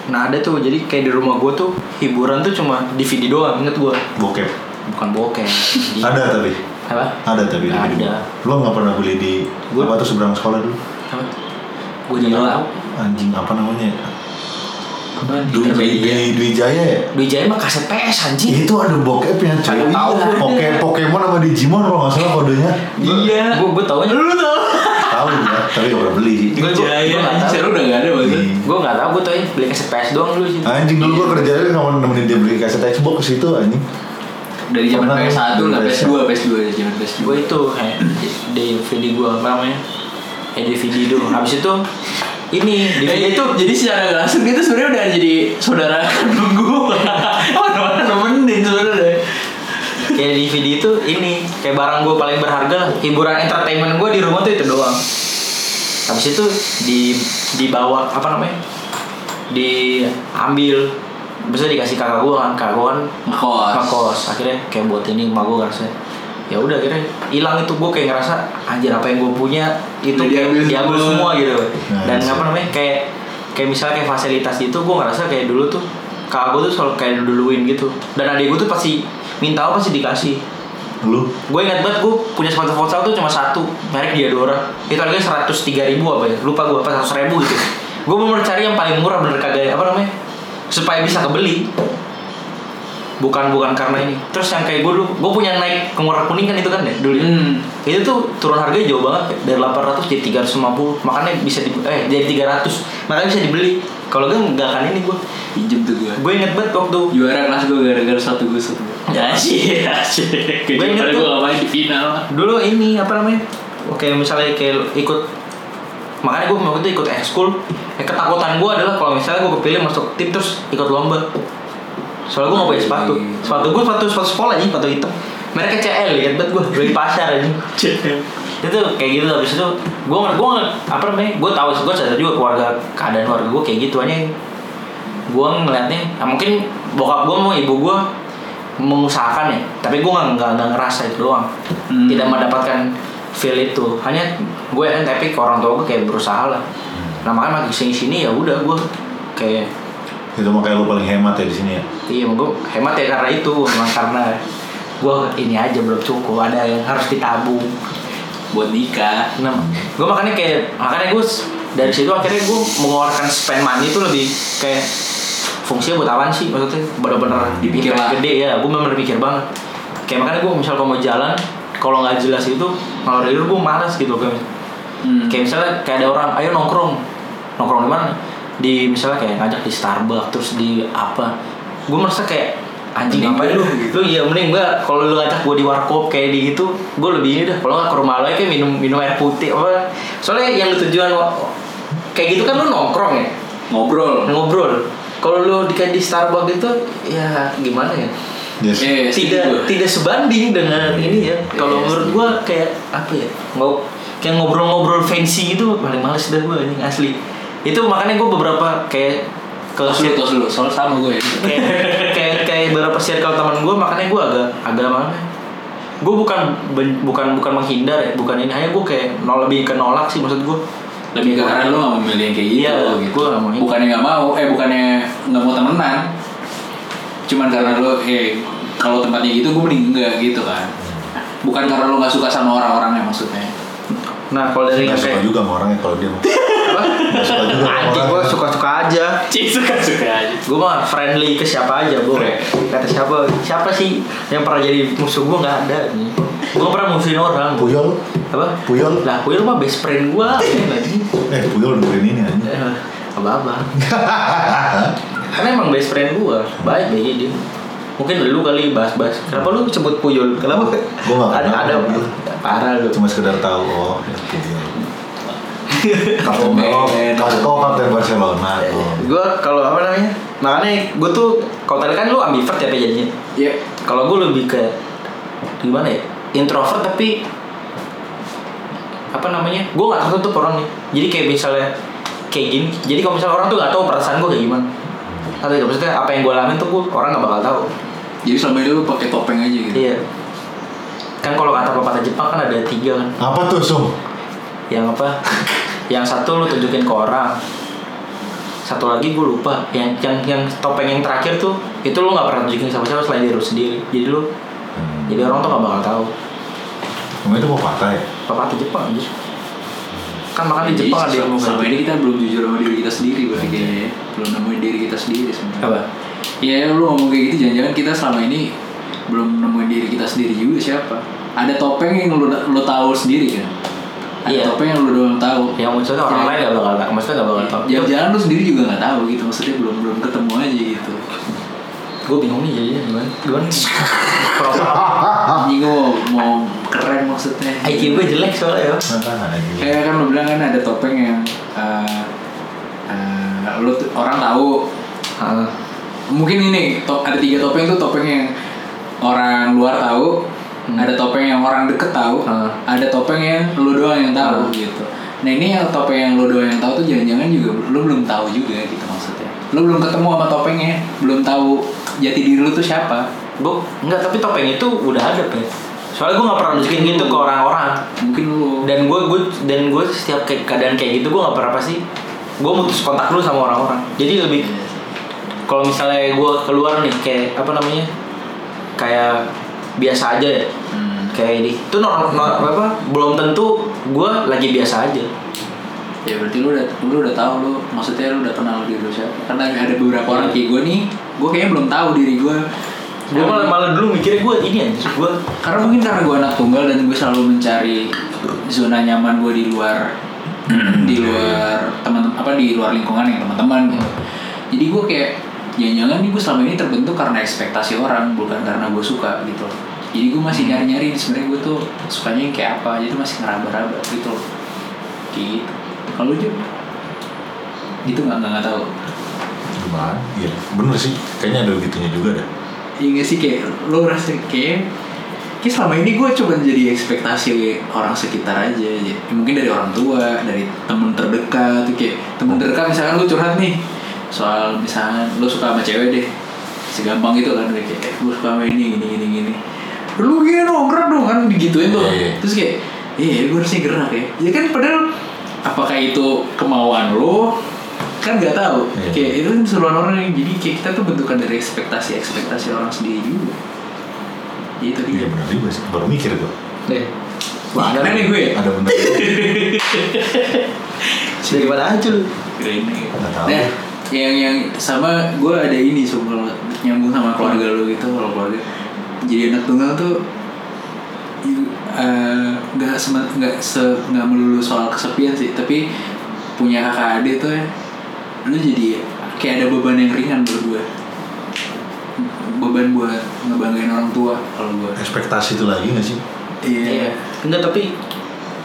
Nah ada tuh. Jadi kayak di rumah gue tuh hiburan tuh cuma DVD doang inget gue
Bokep.
bukan bokeh (laughs) Di-
Ada tapi.
Apa
Ada tapi
Nggak
di
ada.
Lo gak pernah beli di
Gua-
apa tuh seberang sekolah dulu?
apa gue tahu
Anjing apa namanya? Dwi, Dwi, Dwi, Dwi Jaya ya?
Dwi Jaya mah kaset PS anjing
Itu ada bokepnya cuy. Iya. Poke, Pokemon sama Digimon kalau nggak salah kodenya.
Iya.
gue gue tau
Lu tau?
Tahu ya, tapi gak pernah beli
gua-
Jaya,
nggak
anjing sekarang udah gak ada banget.
Iya.
gue nggak tahu gue tau beli kaset PS doang dulu sih
Anjing dulu gua kerjanya nemenin dia beli kaset Xbox itu anjing.
Dari zaman
Pernah,
PS1 lah,
dari
PS2, PS2 dari zaman PS2.
gue itu kayak DVD gue apa namanya? Eh DVD dulu. Habis itu ini
Eh,
DVD
itu jadi secara langsung itu sebenarnya udah jadi saudara kandung gue. Mana-mana nemenin sebenarnya.
kayak DVD itu ini kayak barang gue paling berharga lah. Hiburan entertainment gue di rumah tuh itu doang. Habis itu di dibawa apa namanya? Diambil bisa dikasih kakak gue kan kakak gue kan
Ngekos.
ngekos akhirnya kayak buat ini emak gue ngerasa ya udah akhirnya hilang itu gue kayak ngerasa anjir apa yang gue punya itu
Udah
kayak
diambil
diambil
semua.
semua gitu
Nah,
dan
iya.
apa namanya kayak kayak misalnya kayak fasilitas itu gue ngerasa kayak dulu tuh kakak gue tuh selalu kayak duluin gitu dan adik gue tuh pasti minta apa pasti dikasih
Lu?
gue ingat banget gue punya sepatu futsal tuh cuma satu merek Diadora itu harganya seratus tiga ribu apa ya lupa gue apa seratus ribu gitu gue bener cari yang paling murah bener kagak apa namanya supaya bisa kebeli bukan bukan karena ini terus yang kayak gue dulu gue punya naik ke murah kuning kan itu kan ya dulu ya?
Hmm.
itu tuh turun harganya jauh banget dari 800 jadi 350 makanya bisa di eh jadi 300 makanya bisa dibeli kalau gue nggak akan ini gue
Pinjem tuh gue.
gue inget banget waktu
Juara kelas gue gara-gara satu gusut.
ya sih
Gue
Gue inget
gue
tuh.
main di final.
dulu ini apa namanya oke misalnya kayak ikut makanya gue waktu itu ikut ekskul eh, ketakutan gue adalah kalau misalnya gue kepilih masuk tim terus ikut lomba. Soalnya gue gak punya sepatu. Sepatu gue sepatu sepatu sekolah aja sepatu hitam. Mereka CL lihat banget gue beli pasar aja itu kayak gitu habis itu gue gue apa namanya gue tahu gue sadar juga keluarga keadaan keluarga gue kayak gitu aja gue ngeliatnya nah, mungkin bokap gue mau ibu gue mengusahakan ya tapi gue nggak nggak nggak ngerasa itu doang.
Hmm.
tidak mendapatkan feel itu hanya gue kan tapi orang tua gue kayak berusaha lah nah makanya makin sini sini ya udah gue kayak
Itu makanya lu paling hemat ya di sini ya.
iya gue hemat ya karena itu memang karena gue ini aja belum cukup ada yang harus ditabung
Buat nikah.
nah gue makanya kayak makanya gue dari situ akhirnya gue mengeluarkan spend money itu lebih kayak fungsinya buat apaan sih maksudnya bener-bener
Dipikir lah.
gede ya gue bener-bener pikir banget kayak makanya gue misal kalau mau jalan kalau nggak jelas itu kalau dari dulu gue malas gitu kayak
Hmm.
kayak misalnya kayak ada orang ayo nongkrong. Nongkrong di mana? Di misalnya kayak ngajak di Starbucks terus di apa. Gue merasa kayak anjing ngapain
gue
lu?
gitu.
iya mending gue kalau lu ngajak gue di warkop kayak di gitu gue lebih ini dah. Kalau nggak ke rumah lo ya kayak minum minum air putih apa. Soalnya yang tujuan kayak gitu kan lu nongkrong ya?
Ngobrol.
ngobrol. Kalau lu di di Starbucks itu ya gimana ya
Yes.
Eh, setuju
tidak
gue.
tidak sebanding dengan ini ya kalau
Iya,
menurut gua kayak apa ya ngob kayak ngobrol-ngobrol fancy gitu paling males dah gua ini asli itu makanya gua beberapa kayak ke
Tos dulu, tos dulu. Soal sama gue ya.
kayak kayak kayak beberapa circle teman gua makanya gua agak agak mana gue bukan ben- bukan bukan menghindar ya bukan ini hanya gua kayak nol lebih ke nolak sih maksud gua
Lebih ke karena lu gak mau milih yang kayak gitu.
Iya,
gitu.
gue gak mau.
Bukannya gak mau, eh bukannya gak mau temenan. Cuman karena lu, eh kalau tempatnya gitu gue mending enggak gitu kan. Bukan karena lu gak suka sama orang-orangnya maksudnya.
nah kalau dari yang
Gak suka
kayak
juga sama orangnya kalau dia mau.
apa
Gak suka juga sama
gue suka suka aja
Cik suka-suka aja.
gue mah friendly ke siapa aja bro kata siapa siapa sih yang pernah jadi musuh gue nggak ada nih gue pernah musuhin orang
Puyol?
apa
Puyol?
lah Puyol mah best friend gue lagi
Eh, Puyol dengerin ini aja.
apa apa karena emang best friend gue baik baik dia. Mungkin lu kali bahas-bahas kenapa lu sebut Puyol? Kenapa?
Gua nggak
ada
kenal
ada.
Puyol.
parah lu.
Cuma sekedar tahu oh. (laughs) Kapten
man.
kapten Barcelona. Oh.
gue kalau apa namanya? Makanya gue tuh kalau tadi kan lu ambivert ya jadinya?
Iya.
kalau gue lebih ke gimana ya? Introvert tapi apa namanya? Gue nggak tertutup orangnya. Jadi kayak misalnya kayak gini. Jadi kalau misalnya orang tuh nggak tahu perasaan gue kayak gimana atau ya, maksudnya apa yang gue alamin tuh gue orang nggak bakal tahu.
Jadi selama ini lu pakai topeng aja gitu.
iya. Kan kalau kata pepatah Jepang kan ada tiga kan.
Apa tuh, Sum?
yang apa? Yang satu lu tunjukin ke orang. Satu lagi gue lupa. Yang yang yang topeng yang terakhir tuh itu lu nggak pernah tunjukin sama siapa selain diri lu sendiri. Jadi lu
Hmm.
jadi orang tuh nggak bakal tahu.
Emang itu mau patah ya?
pepatah Jepang aja kan makan di Jepang ada yang
selama, ini kita belum jujur sama diri kita sendiri berarti kayaknya ya. Belum nemuin diri kita sendiri sebenarnya.
apa
Iya lu ngomong kayak gitu jangan-jangan kita selama ini belum nemuin diri kita sendiri juga siapa. Ada topeng yang lu lu tahu sendiri kan. Ada
Iya.
topeng yang lu doang tahu.
yang maksudnya orang lain gak bakal maksudnya gak bakal tahu
Jangan-jangan lu sendiri juga nggak tahu gitu maksudnya belum belum ketemu aja gitu.
gue bingung nih jadinya gimana gimana (laughs)
gua mau, mau keren maksudnya.
IQ gue jelek soalnya ya.
Kayak kan lu bilang kan ada topeng yang eh, eh, lu tuh- orang tahu
Ah,
mungkin ini top ada tiga topeng tuh topeng yang orang luar tahu ada topeng yang orang deket tahu
Hmm.
ada topeng yang lu doang yang tahu
Hmm.
gitu nah ini yang topeng yang lu doang yang tahu tuh jangan-jangan juga lu belum tahu juga gitu maksudnya lu belum ketemu sama topengnya belum tahu jati diri lu tuh siapa
Gue enggak tapi topeng itu udah ada pe. Soalnya gue nggak pernah nunjukin gitu ke orang-orang.
mungkin lu
Dan gue gue dan gue setiap kayak keadaan kayak gitu gue nggak pernah pasti gue mutus kontak dulu sama orang-orang. Jadi lebih kalau misalnya gue keluar nih kayak apa namanya kayak biasa aja ya.
Hmm.
kayak ini. Itu normal apa belum tentu gue lagi biasa aja.
Ya berarti lu udah lu udah tahu lu maksudnya lu udah kenal diri lu siapa. Karena ada beberapa orang kayak gue nih gue kayaknya belum tahu diri gue
gue malah malah dulu mikirnya gue ini aja gue
karena mungkin karena gue anak tunggal dan gue selalu mencari zona nyaman gue di luar di luar teman apa di luar lingkungan yang teman-teman gitu. Jadi gue kayak jangan-jangan nih gue selama ini terbentuk karena ekspektasi orang bukan karena gue suka gitu jadi gue masih nyari-nyari nih sebenarnya gue tuh sukanya yang kayak apa jadi masih ngeraba-raba gitu loh. Gitu. Kalau lu gitu nggak nggak? Nggak tahu.
Gimana? Iya, bener sih. Kayaknya ada begitunya juga deh.
Iya nggak sih kayak lo ngerasa kayak kayak selama ini gue coba jadi ekspektasi orang sekitar aja. Ya, mungkin dari orang tua dari temen terdekat kayak temen terdekat misalkan lu curhat nih soal misalnya lu suka sama cewek deh segampang itu kan kayak eh, gue suka sama ini gini gini gini lu gini dong gerak dong kan digituin tuh.
Iya, iya.
terus kayak iya gue harusnya gerak ya. Ya kan padahal apakah itu kemauan lo kan nggak tahu
Iya.
kayak itu kan keseluruhan orang yang jadi kayak kita tuh bentukan dari ekspektasi ekspektasi orang sendiri juga itu dia
Iya bener juga sih. Baru mikir gue.
deh
Wah, keren nih gue
Ada bener. (laughs)
dari mana aja lu
tahu.
nah yang yang sama gue ada ini so kalau nyambung sama keluarga lo gitu kalau keluarga jadi anak tunggal tuh eh, nggak sema- nggak se nggak melulu soal kesepian sih tapi punya kakak adik tuh ya lu jadi kayak ada beban yang ringan buat gue beban buat ngebanggain orang tua kalau gue
Ekspektasi itu lagi gak sih?
iya enggak tapi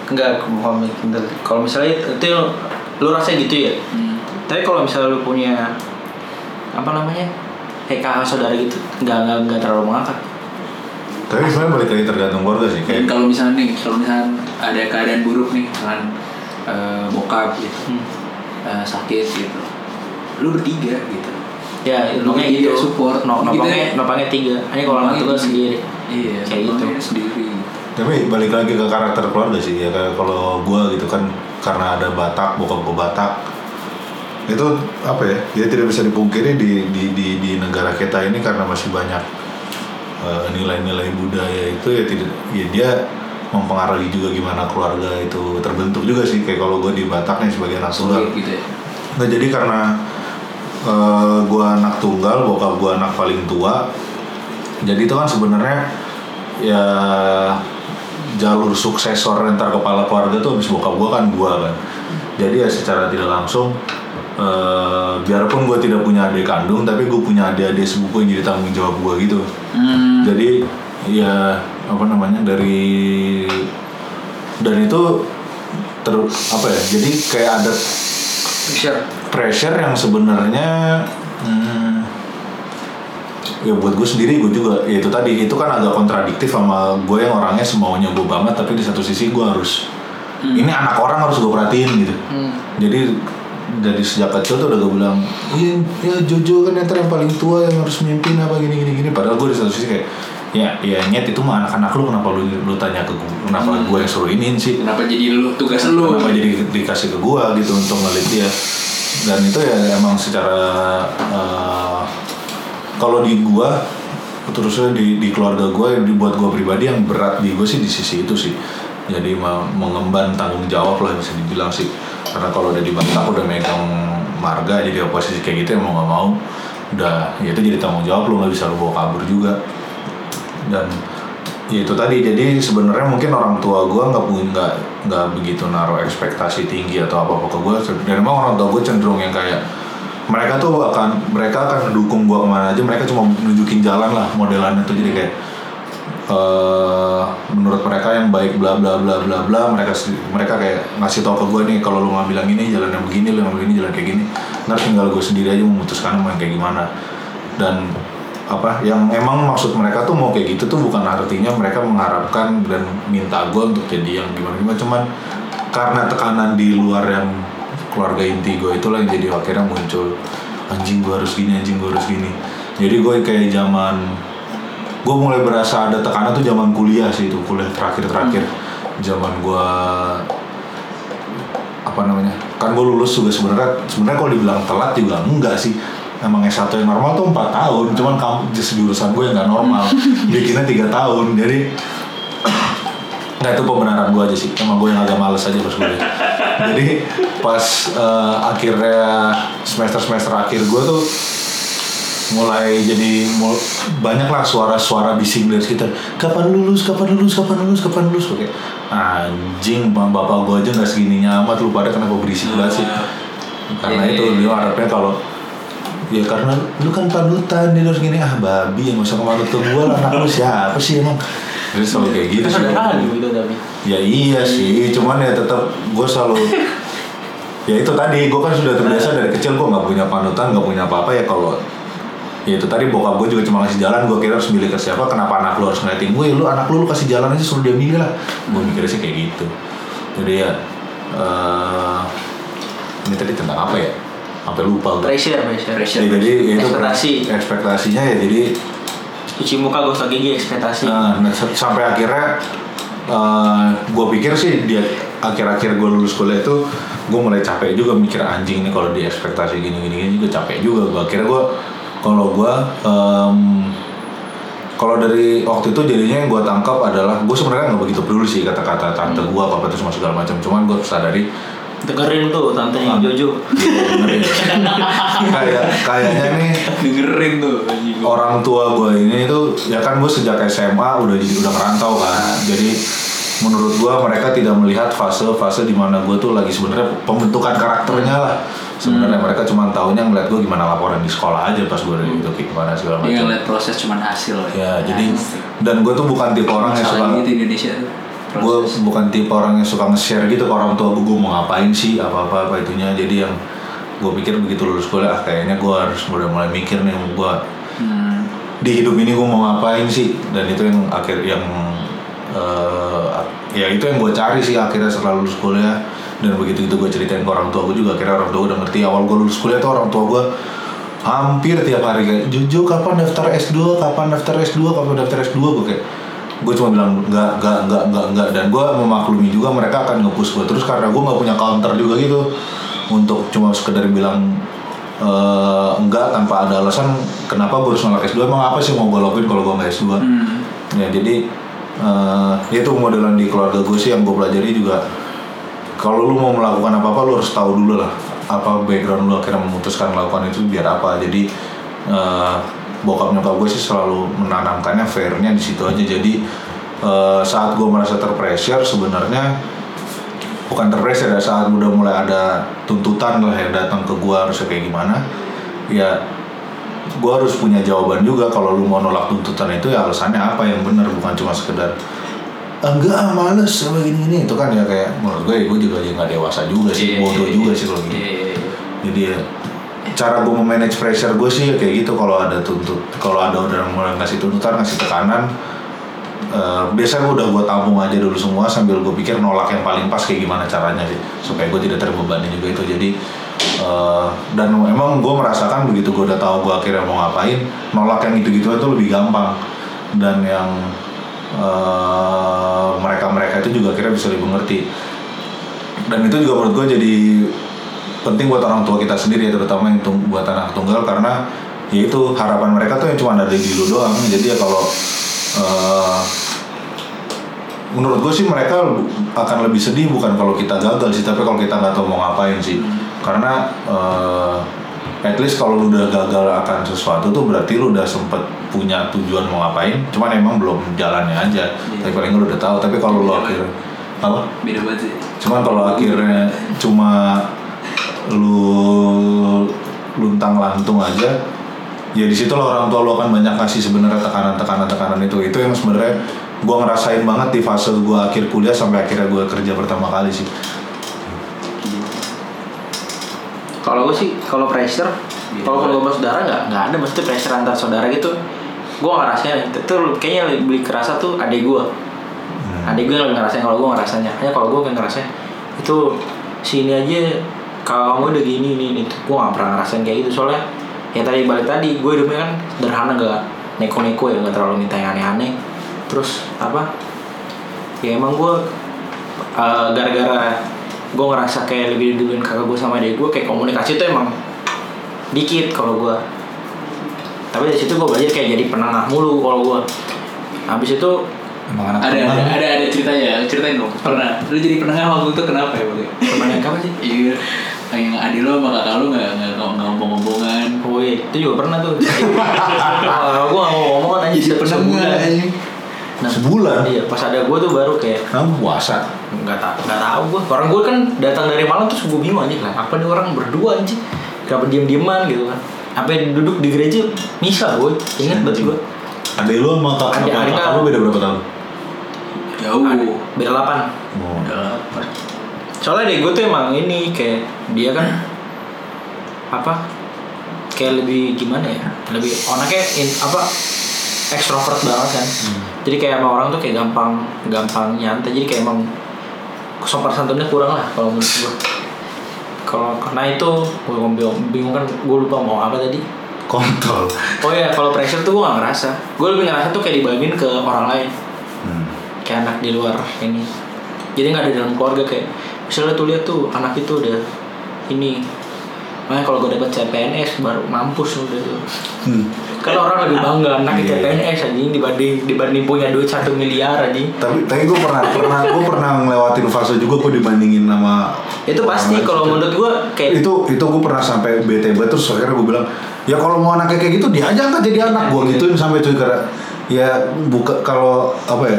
enggak kalau enggak. kalau misalnya itu lu, lu rasa gitu ya
Hmm.
tapi kalau misalnya lu punya apa namanya kayak kakak saudara gitu enggak enggak enggak terlalu mengangkat
Tapi sebenarnya balik lagi tergantung keluarga sih.
Dan
Kayak
kalau misalnya nih, kalau misalnya ada keadaan buruk nih, dengan eh, bokap gitu,
Hmm.
eh, sakit gitu, lu bertiga gitu.
ya
Lu
nopangnya
iya,
gitu
support.
no,
Gitu
nopangnya
ya.
nopangnya tiga ini kalau anak tuh sendiri
Iya,
Kayak gitu.
nopangnya sendiri.
Tapi balik lagi ke karakter keluarga sih ya kayak kalau gue gitu kan karena ada Batak, bokap gue Batak itu apa ya? Dia tidak bisa dipungkiri di di di, di negara kita ini karena masih banyak eh, nilai-nilai budaya itu ya tidak ya dia mempengaruhi juga gimana keluarga itu terbentuk juga sih kayak kalau gue di Batak nih sebagai anak tunggal.
Gitu ya.
Nah jadi karena eh, gua anak tunggal, bokap gua anak paling tua, jadi itu kan sebenarnya ya jalur suksesor antar kepala keluarga tuh habis bokap gua kan gua kan. Jadi ya secara tidak langsung eh, biarpun gua tidak punya adik kandung, tapi gue punya adik-adik sepupu yang jadi tanggung jawab gua gitu.
Hmm.
Jadi ya apa namanya dari dan itu ter apa ya? Jadi kayak ada pressure yang sebenarnya hmm, ya buat gue sendiri gue juga ya itu tadi itu kan agak kontradiktif sama gue yang orangnya semaunya gue banget tapi di satu sisi gue harus ini anak orang harus gue perhatiin gitu.
Hmm.
jadi dari sejak kecil tuh udah gue bilang iya ya Jojo kan yang yang paling tua yang harus mimpin apa gini gini gini. Padahal gue di satu sisi kayak ya ya nyet itu mah anak-anak lu kenapa lu lu tanya ke gue kenapa gue yang suruh iniin sih?
Kenapa jadi lu tugas lu?
kenapa jadi dikasih ke gua gitu untuk ngelit dia dan itu ya emang secara eh, kalau di gua terusnya di, di keluarga gua yang dibuat gua pribadi yang berat di gua sih di sisi itu sih. Jadi me- mengemban tanggung jawab lah bisa dibilang sih. Karena kalau udah di Batak udah megang marga jadi oposisi kayak gitu ya mau nggak mau udah ya itu jadi tanggung jawab lu nggak bisa lu bawa kabur juga. Dan ya itu tadi jadi sebenarnya mungkin orang tua gue nggak punya nggak begitu naruh ekspektasi tinggi atau apa apa ke gue dan memang orang tua gue cenderung yang kayak mereka tuh akan mereka akan mendukung gue ke mana aja mereka cuma nunjukin jalan lah modelannya tuh. Jadi kayak eh menurut mereka yang baik bla bla bla bla bla mereka mereka kayak ngasih tau ke gue nih kalau lu ngambil yang ini jalan yang begini lu ngambil ini jalan kayak gini. Ntar tinggal gue sendiri aja memutuskan mau yang kayak gimana. Dan apa yang emang maksud mereka tuh mau kayak gitu tuh bukan artinya mereka mengharapkan dan minta gue untuk jadi yang gimana gimana cuman karena tekanan di luar yang keluarga inti gue itulah yang jadi akhirnya muncul anjing gue harus gini anjing gue harus gini. Jadi gue kayak zaman gue mulai berasa ada tekanan tuh zaman kuliah sih itu kuliah terakhir terakhir zaman gue apa namanya kan gue lulus juga sebenarnya sebenarnya kalau dibilang telat juga enggak sih emang S1 yang normal tuh 4 tahun cuman kamu just jurusan gue yang nggak normal. (laughs) Bikinnya tiga tahun jadi nggak itu pembenaran gue aja sih. Emang gue yang agak males aja pas kuliah. Jadi pas eh, akhirnya semester semester akhir gue tuh mulai jadi mul banyak lah suara-suara bising dari sekitar kapan lulus kapan lulus kapan lulus kapan lulus? Oke. Anjing bang bapak gue aja nggak segininya amat. Lu pada kenapa berisik banget sih? Karena itu dia harapnya kalau ya karena lu kan panutan dia harus gini ah babi yang usah kemanut ke gue lah anak lu siapa sih emang? Jadi selalu kayak gitu
Itu
sih.
itu tapi.
ya iya sih cuman ya tetap gue selalu (laughs) ya itu tadi gue kan sudah terbiasa dari kecil gue nggak punya panutan nggak punya apa-apa ya kalau ya itu tadi bokap gue juga cuma ngasih jalan gue kira harus milih ke siapa kenapa anak lu harus ngeliatin gue lu anak lu lu kasih jalan aja suruh dia milih lah. Gue mikirnya sih kayak gitu. Jadi ya eh ini tadi tentang apa ya sampai lupa gue
Pressure, pressure.
Pressure.
Ya, jadi itu
Ekspektasi.
ekspektasinya ya jadi
Cuci muka gosok gigi ekspektasi.
Nah, nah, sampai akhirnya gue pikir sih dia akhir-akhir gue lulus kuliah itu gue mulai capek juga mikir anjing nih kalau di ekspektasi gini-gini gini juga capek juga gue akhirnya gue kalau gue kalau dari waktu itu jadinya yang gue tangkap adalah gue sebenarnya nggak begitu peduli sih kata-kata tante gue apa apa itu semua segala macam cuman gue sadari
Dengerin tuh tantenya Jojo.
kayak kayaknya nih
dengerin tuh
orang tua gue ini tuh ya kan gue sejak SMA udah jadi udah merantau kan. Jadi menurut gue mereka tidak melihat fase-fase di mana gue tuh lagi sebenarnya pembentukan karakternya lah. Sebenarnya mereka cuma tahunya ngeliat gue gimana laporan di sekolah aja pas gue dari itu kayak gimana segala
dia
macam.
ngeliat proses cuman hasil
ya jadi dan gue tuh bukan tipe orang yang suka
gitu Indonesia tuh
gue bukan tipe orang yang suka nge-share gitu ke orang tua gue gue mau ngapain sih apa apa apa itunya. Jadi yang gue pikir begitu lulus kuliah ah, kayaknya gue harus mulai mulai mikir nih gue
hmm.
di hidup ini gue mau ngapain sih? Dan itu yang akhir yang eh, ya itu yang gue cari sih akhirnya setelah lulus kuliah. Dan begitu itu gue ceritain ke orang tua gue juga akhirnya orang tua gue udah ngerti. Awal gue lulus kuliah tuh orang tua gue hampir tiap hari kayak Jojo kapan daftar S2 kapan daftar S2 kapan daftar S2 gue kayak gue cuma bilang enggak enggak enggak enggak enggak dan gue memaklumi juga mereka akan nge-push gue terus karena gue nggak punya counter juga gitu untuk cuma sekedar bilang eh, enggak tanpa ada alasan kenapa gue harus nolak S2 emang apa sih mau gue lakuin kalau gue nggak S2
Hmm.
ya jadi eh itu modelan di keluarga gue sih yang gue pelajari juga. Kalau lu mau melakukan apa apa lu harus tahu dulu lah apa background lu akhirnya memutuskan melakukan itu biar apa. Jadi eh, bokap nyokap gue sih selalu menanamkannya fairnya di situ aja jadi eh, saat gue merasa terpressure sebenarnya bukan terpressure ya saat udah mulai ada tuntutan lah yang datang ke gue harusnya kayak gimana ya gue harus punya jawaban juga kalau lu mau nolak tuntutan itu ya alasannya apa yang benar bukan cuma sekedar enggak ah males sama gini gini itu kan ya kayak menurut gue gue juga ya nggak dewasa juga sih
Iya,
bodoh
iya,
juga
iya.
sih kalau gitu
iya, iya.
jadi ya cara gue memanage pressure gue sih kayak gitu. Kalau ada tuntut kalau ada orang mulai ngasih tuntutan ngasih tekanan eh, biasanya udah gue tampung aja dulu semua sambil gue pikir nolak yang paling pas kayak gimana caranya sih supaya gue tidak terbebani juga itu. Jadi eh, dan emang gue merasakan begitu gue udah tahu gue akhirnya mau ngapain nolak yang gitu-gitu itu lebih gampang. Dan yang mereka mereka itu juga akhirnya bisa lebih mengerti. Dan itu juga menurut gue jadi penting buat orang tua kita sendiri ya terutama yang tung- buat anak tunggal karena ya itu harapan mereka tuh yang cuma ada di lu doang. Jadi ya kalau eh, menurut gue sih mereka akan lebih sedih bukan kalau kita gagal sih tapi kalau kita nggak tahu mau ngapain sih. Karena eh, at least kalau lu udah gagal akan sesuatu tuh berarti lu udah sempet punya tujuan mau ngapain. Cuman emang belum jalannya aja. Tapi paling lu udah tahu. Tapi kalau lu akhirnya apa?
Beda banget sih.
Cuman kalau akhirnya cuma lu luntang lantung aja, ya di situ orang tua lu akan banyak kasih sebenarnya tekanan-tekanan tekanan itu. Itu yang sebenarnya gua ngerasain banget di fase gua akhir kuliah sampai akhirnya gua kerja pertama kali sih.
Kalau gue sih kalau pressure,
Iya.
kalau keluarga saudara nggak nggak ada mesti pressure antar saudara gitu. gue ngerasain itu tuh kayaknya lebih kerasa tuh adik gue adik gue yang lebih ngerasain kalau gue ngerasanya hanya kalau gue kayak ngerasain itu sini aja kalau kamu udah gini nih nih gue gak pernah ngerasain kayak gitu. Soalnya ya tadi balik tadi gue hidupnya kan sederhana gak neko-neko ya gak terlalu minta yang aneh-aneh. Terus apa? Ya emang gue uh, gara-gara gue ngerasa kayak lebih duluin kakak gue sama adik gue kayak komunikasi tuh emang dikit kalau gue tapi dari situ gue belajar kayak jadi penengah mulu kalau gue habis itu
Emang anak
ada ada ada ada ceritanya. Ceritain dong. Pernah. Lu jadi penengah waktu itu kenapa ya bang
temannya apa sih?
Iya. Yang adik lo sama kakak lo nggak nggak nggak ngomong-ngomongan.
Oh iya itu juga pernah tuh. Kalau gue gak mau ngomong aja
jadi penengah.
Nah,
Sebulan?
iya pas ada gue tuh baru kayak
Kamu puasa.
nggak tahu nggak tahu gue orang gue kan datang dari malam terus gue bingung aja lah apa nih orang berdua aja kenapa diem dieman gitu kan? Apa yang duduk di gereja misa gue ingat banget gue
Adek lu sama kakak kakak lu beda berapa tahun?
Jauh.
Beda delapan.
Oh.
udah
soalnya deh gue tuh emang ini kayak dia kan apa kayak lebih gimana ya? Lebih anaknya in, apa ekstrovert banget kan. Jadi kayak sama orang tuh kayak gampang gampang nyantai. Jadi kayak emang sopan santunnya kurang lah kalau menurut gue kalau karena itu gue bingung, bingung kan gue lupa mau apa tadi.
Kontol.
oh ya kalau pressure tuh gue gak ngerasa. Gue lebih ngerasa tuh kayak dibagiin ke orang lain.
Hmm.
Kayak anak di luar ini. Jadi nggak ada dalam keluarga kayak misalnya tuh lihat tuh anak itu udah ini. Makanya kalau gue dapet CPNS baru mampus udah tuh.
Hmm.
kan orang lebih bangga anak
Iya.
CPNS anjing dibanding dibanding punya duit satu miliar anjing.
Tapi tapi gue pernah pernah gue pernah ngelewatin fase juga gue dibandingin sama
itu pasti kalau menurut gue kayak
itu itu gue pernah sampai bete banget terus akhirnya gue bilang ya kalau mau anaknya kayak gitu dia aja angkat jadi anak. Gue gituin sampai cuy karena ya buka kalau apa ya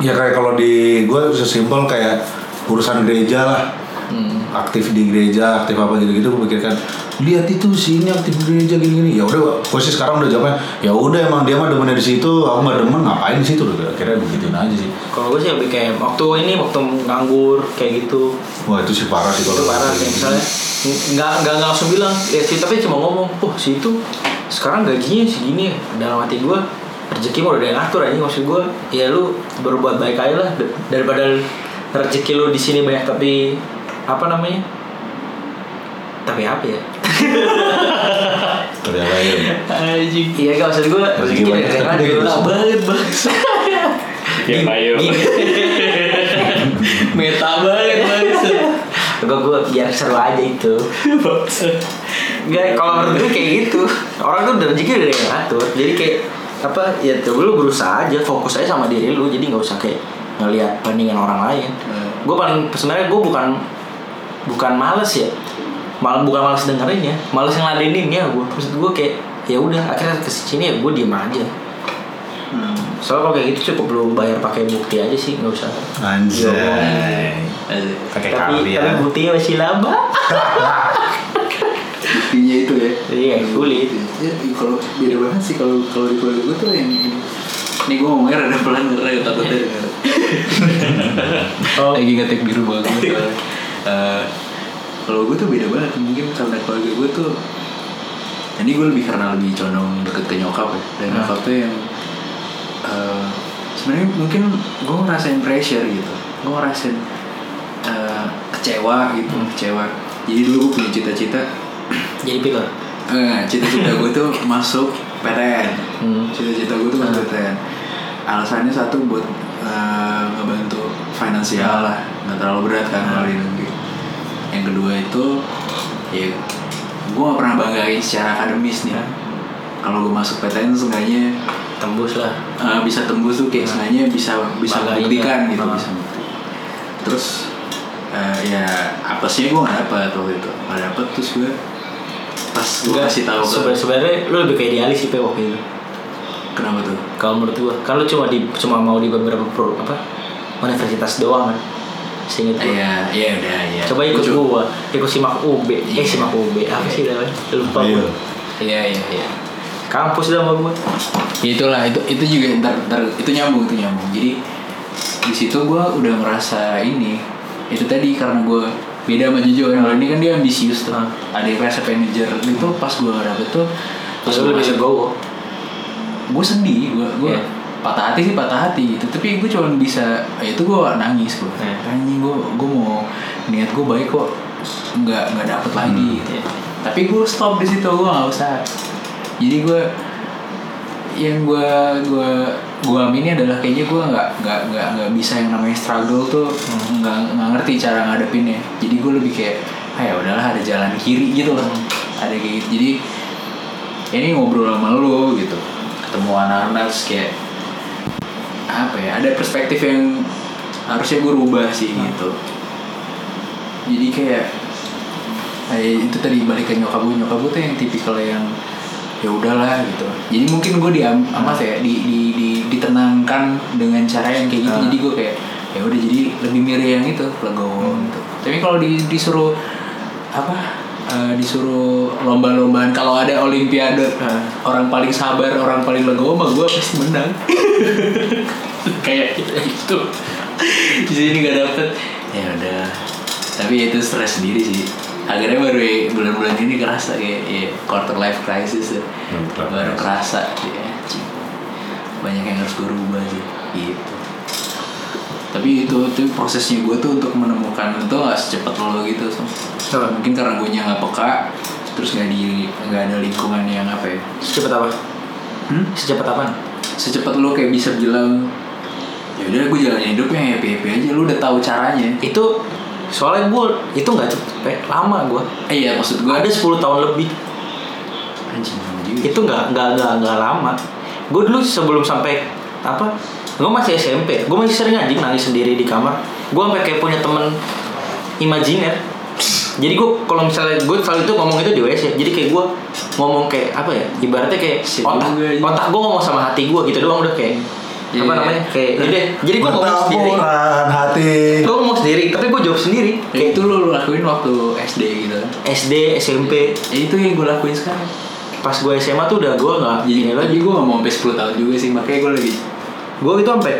ya kayak kalau di gue sesimpel kayak urusan gereja lah.
Hmm,
aktif di gereja aktif apa gitu gitu gue pikirkan lihat itu si ini aktif di gereja gini gini ya udah gue sih sekarang udah jawabnya ya udah emang dia mah demennya di situ aku nggak demen ngapain di situ? Udah akhirnya begituin aja sih.
Kalau gue sih lebih kayak waktu ini waktu nganggur kayak gitu.
Wah itu sih parah sih
itu
kalau
parah kayak misalnya. Nggak nggak nggak langsung bilang. Ya sih tapi cuma ngomong oh si itu sekarang gajinya segini ya dalam hati gue rezeki mah udah yang ngatur aja maksud gue ya lu berbuat baik aja lah. Daripada rezeki lu di sini banyak tapi apa namanya? Tapi apa ya?
Kerja lain
anjing.
Iya gak maksud gue rezeki
banyak,
dari yang
tapi gitu.
banget bang.
Ya
ayo.
gini.
Meta banget bang.
Gue gue biar seru aja itu. Enggak, kalau menurut gue kayak gitu. Orang tuh udah rezeki udah yang ngatur. Jadi kayak apa ya tuh lu berusaha aja fokus aja sama diri lu jadi nggak usah kayak ngelihat bandingan orang lain.
Hmm.
gue paling sebenarnya gue bukan bukan males ya. Malah bukan males dengerin ya males ngeladenin ya gue maksud gue kayak ya udah akhirnya ke sini ya gue diem aja.
Hmm.
soalnya kalau kayak gitu cukup lu bayar pakai bukti aja sih nggak usah.
Anjay.
Anjing.
pakai
tapi
kali
tapi
ya.
buktinya masih lama (laughs)
buktinya itu ya
iya sulit
Ya, kalau beda banget sih kalau kalau di keluarga gue tuh yang ini. Nih gue ngomongnya rada pelan karena ya takutnya. (laughs)
Oh.
Lagi ngetik biru banget. Eh, kalau gue tuh beda banget mungkin karena keluarga gue tuh ini gue lebih karena lebih condong deket ke nyokap ya dan
Hmm.
nyokap tuh yang eh, sebenarnya mungkin gue ngerasain pressure gitu gue ngerasain eh, kecewa gitu
Hmm.
kecewa jadi dulu gue punya cita-cita
jadi pilot
Eh, cita-cita gue (laughs) tuh masuk PTN.
Hmm.
Cita-cita gue tuh masuk. PTN. Alasannya satu buat ngebantu finansial lah, nggak terlalu berat kan kalau di negeri. Yang kedua itu, ya gue gak pernah banggain secara akademis nih. Kalau gue masuk PTN seenggaknya
tembus lah
eh, bisa tembus tuh kayak seenggaknya bisa bisa
Banggain
membuktikan
ya.
gitu
Ah.
bisa. Terus eh, ya apesnya gue gak dapet waktu itu, gak dapet terus gue pas gue
Enggak,
kasih tahu
seben- sebenarnya lu lebih kayak idealis sih Pe, waktu itu
Kenapa tuh?
kalau menurut gua kan lu cuma di cuma mau di beberapa pro apa universitas doang kan seinget gua
Iya, iya udah iya.
coba ikut
Lucu.
gua ikut simak UB eh
Iya.
simak UB apa sih namanya lupa
Ayo.
gua
Iya, iya, iya.
kampus dah sama gua
Ya itulah, itu itu juga ntar, ntar itu nyambung, itu nyambung. Jadi di situ gue udah merasa ini. Itu tadi karena gue beda sama Jojo yang ini kan dia ambisius tuh.
Ah.
Ada yang rasa manager itu pas gue dapet tuh
terus
gua
lebih legowo
gue sedih gue gue
Iya.
patah hati sih patah hati gitu tapi gue cuma bisa ya itu gue nangis gue
Iya.
anjing gue gue mau niat gue baik kok nggak nggak dapet lagi gitu
Iya.
tapi gue stop di situ gue nggak usah jadi gue yang gue gue gue amini adalah kayaknya gue nggak nggak nggak nggak bisa yang namanya struggle tuh nggak nggak ngerti cara ngadepinnya. Jadi gue lebih kayak ah ya udahlah ada jalan kiri gitu loh. Ada kayak gitu. Jadi ini ngobrol sama lo gitu. Ketemu anak-anak terus kayak apa ya ada perspektif yang harusnya gue rubah sih gitu. Jadi kayak kayak itu tadi balik ke nyokap gue nyokap gue tuh yang tipikal yang ya udahlah gitu. Jadi mungkin gue di apa sih ya di, di, di ditenangkan dengan cara yang kayak gitu.
Ah.
jadi gue kayak ya udah jadi lebih mirip yang itu legowo gitu. Tapi kalau di, disuruh apa eh, disuruh lomba-lombaan kalau ada olimpiade
Ah.
orang paling sabar orang paling legowo mah gue pasti menang. (laughs) Kayak itu di sini gak dapet. Ya udah. Tapi itu stres sendiri sih akhirnya baru ya bulan-bulan ini kerasa kayak ya, quarter life crisis ya.
Life
baru kerasa ya, banyak yang harus gue rubah sih gitu tapi itu itu prosesnya gue tuh untuk menemukan itu nggak secepat lo gitu so. Mungkin karena gue nya nggak peka terus nggak di nggak ada lingkungan yang apa ya
Secepat apa?
hmm?
Secepat apa?
secepat lo kayak bisa bilang ya udah gue jalanin hidupnya happy happy aja lu udah tahu caranya
Itu soalnya gue itu nggak cepet, lama gue.
eh iya maksud gue
Ada 10 tahun lebih.
anjing
Itu nggak nggak nggak nggak lama. Gue dulu sebelum sampai apa? Gue masih SMP. Gue masih sering anjing nangis sendiri di kamar. Gue sampai kayak punya temen imajiner. Jadi gue kalau misalnya gue selalu itu ngomong itu di WC. Jadi kayak gue ngomong kayak apa ya? Ibaratnya kayak otak
iya.
otak gue ngomong sama hati gue gitu doang udah kayak
Iya.
apa namanya kayak jadi jadi gue ngomong sendiri.
Hati.
Gue ngomong sendiri, tapi gue jawab sendiri.
ya itu lo, lakuin waktu SD gitu
SD, SMP,
ya itu yang gue lakuin sekarang
pas gue SMA tuh udah gue nggak
jadi
ini
lagi gue gak mau sampai 10 tahun juga sih makanya gue lagi
Gue itu sampai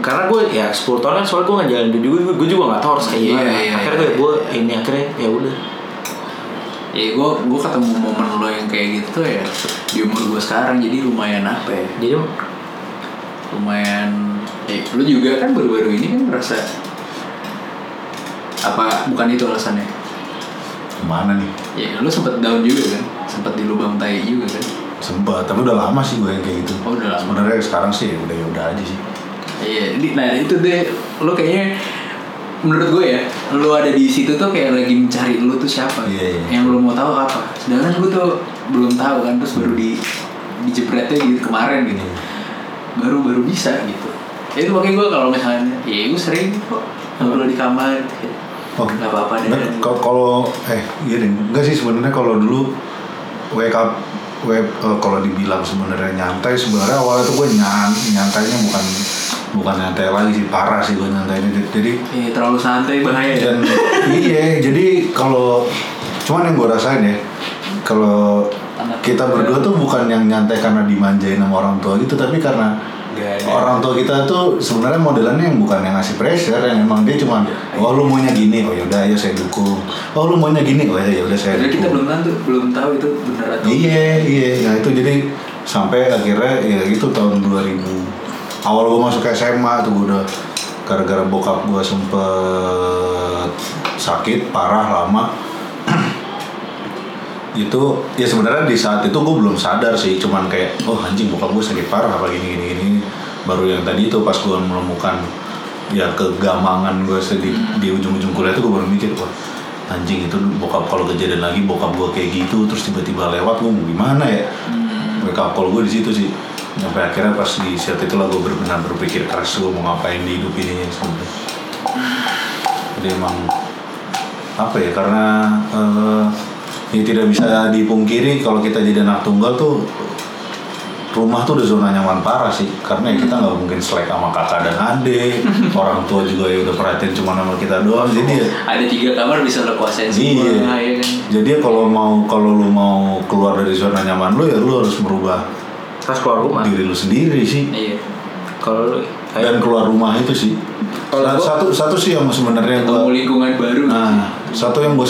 karena gue ya 10 tahun kan soalnya gue ngejalanin itu juga gue juga nggak tahu harus kayak
Iya,
gimana.
iya,
akhirnya
iya.
gue gue ini akhirnya ya udah.
ya gue gue ketemu momen lo yang kayak gitu ya di umur gue sekarang jadi lumayan apa ya
Jadi
lumayan eh lu juga kan baru-baru ini kan merasa apa bukan itu alasannya
Mana nih?
ya lu sempet down juga kan sempet di lubang tai juga kan
Sempat, tapi udah lama sih gue yang kayak gitu.
Oh, udah lama.
Sebenarnya sekarang sih udah ya udah aja sih.
iya nah itu deh lu kayaknya menurut gue ya lu ada di situ tuh kayak lagi mencari lu tuh siapa
Iya, iya.
yang lu mau tahu apa sedangkan gue tuh belum tahu kan terus baru di dijepretnya gitu kemarin gitu baru baru bisa gitu. Ya itu makanya gue kalau misalnya ya gue sering kok ngobrol di kamar. Gitu.
Oh,
nggak apa-apa deh.
Kalau- kalau eh iya deh, enggak sih sebenarnya kalau dulu wake up web eh, kalau dibilang sebenarnya nyantai sebenarnya awalnya tuh gue nyan nyantainya bukan bukan nyantai lagi sih parah sih gue nyantainya. Jadi
Iya terlalu santai bahaya ya.
dan iya jadi kalau cuman yang gue rasain ya kalau kita berdua tuh bukan yang nyantai karena dimanjain sama orang tua gitu tapi karena
Gak
orang tua kita tuh sebenarnya modelannya yang bukan yang ngasih pressure yang emang dia cuman oh lu maunya gini oh yaudah ayo saya dukung. Oh lu maunya gini oh ya yaudah saya
kita
dukung.
belum tentu belum tahu itu benar atau
iya iya nah itu jadi sampai akhirnya ya itu tahun 2000 awal gue masuk SMA tuh gua udah gara-gara bokap gue sempet sakit parah lama itu ya sebenarnya di saat itu gue belum sadar sih cuman kayak oh anjing bokap gue sakit parah apa gini gini gini. Baru yang tadi itu pas gue menemukan ya kegamangan gue di, di ujung-ujung kuliah itu gue baru mikir wah anjing itu bokap kalau kejadian lagi bokap gue kayak gitu terus tiba-tiba lewat gue mau gimana ya? Wake up call gue di situ sih. Sampai akhirnya pas di saat itulah gue benar berpikir keras gue mau ngapain di hidup ini sebenarnya jadi emang apa ya karena eh, ya tidak bisa dipungkiri kalau kita jadi anak tunggal tuh rumah tuh udah zona nyaman parah sih karena ya kita nggak mungkin selek sama kakak dan adik (laughs) orang tua juga ya udah perhatian cuma sama kita doang jadi ya
ada tiga kamar bisa lo kuasain semua
Iya.
ya kan.
jadi ya kalau mau kalau lu mau keluar dari zona nyaman lu ya lu harus merubah
Pas keluar rumah.
diri lu sendiri sih
Iya.
Kalau lu
dan keluar rumah itu sih
Kalau
satu satu sih yang sebenarnya gua
lingkungan baru.
nah satu yang gue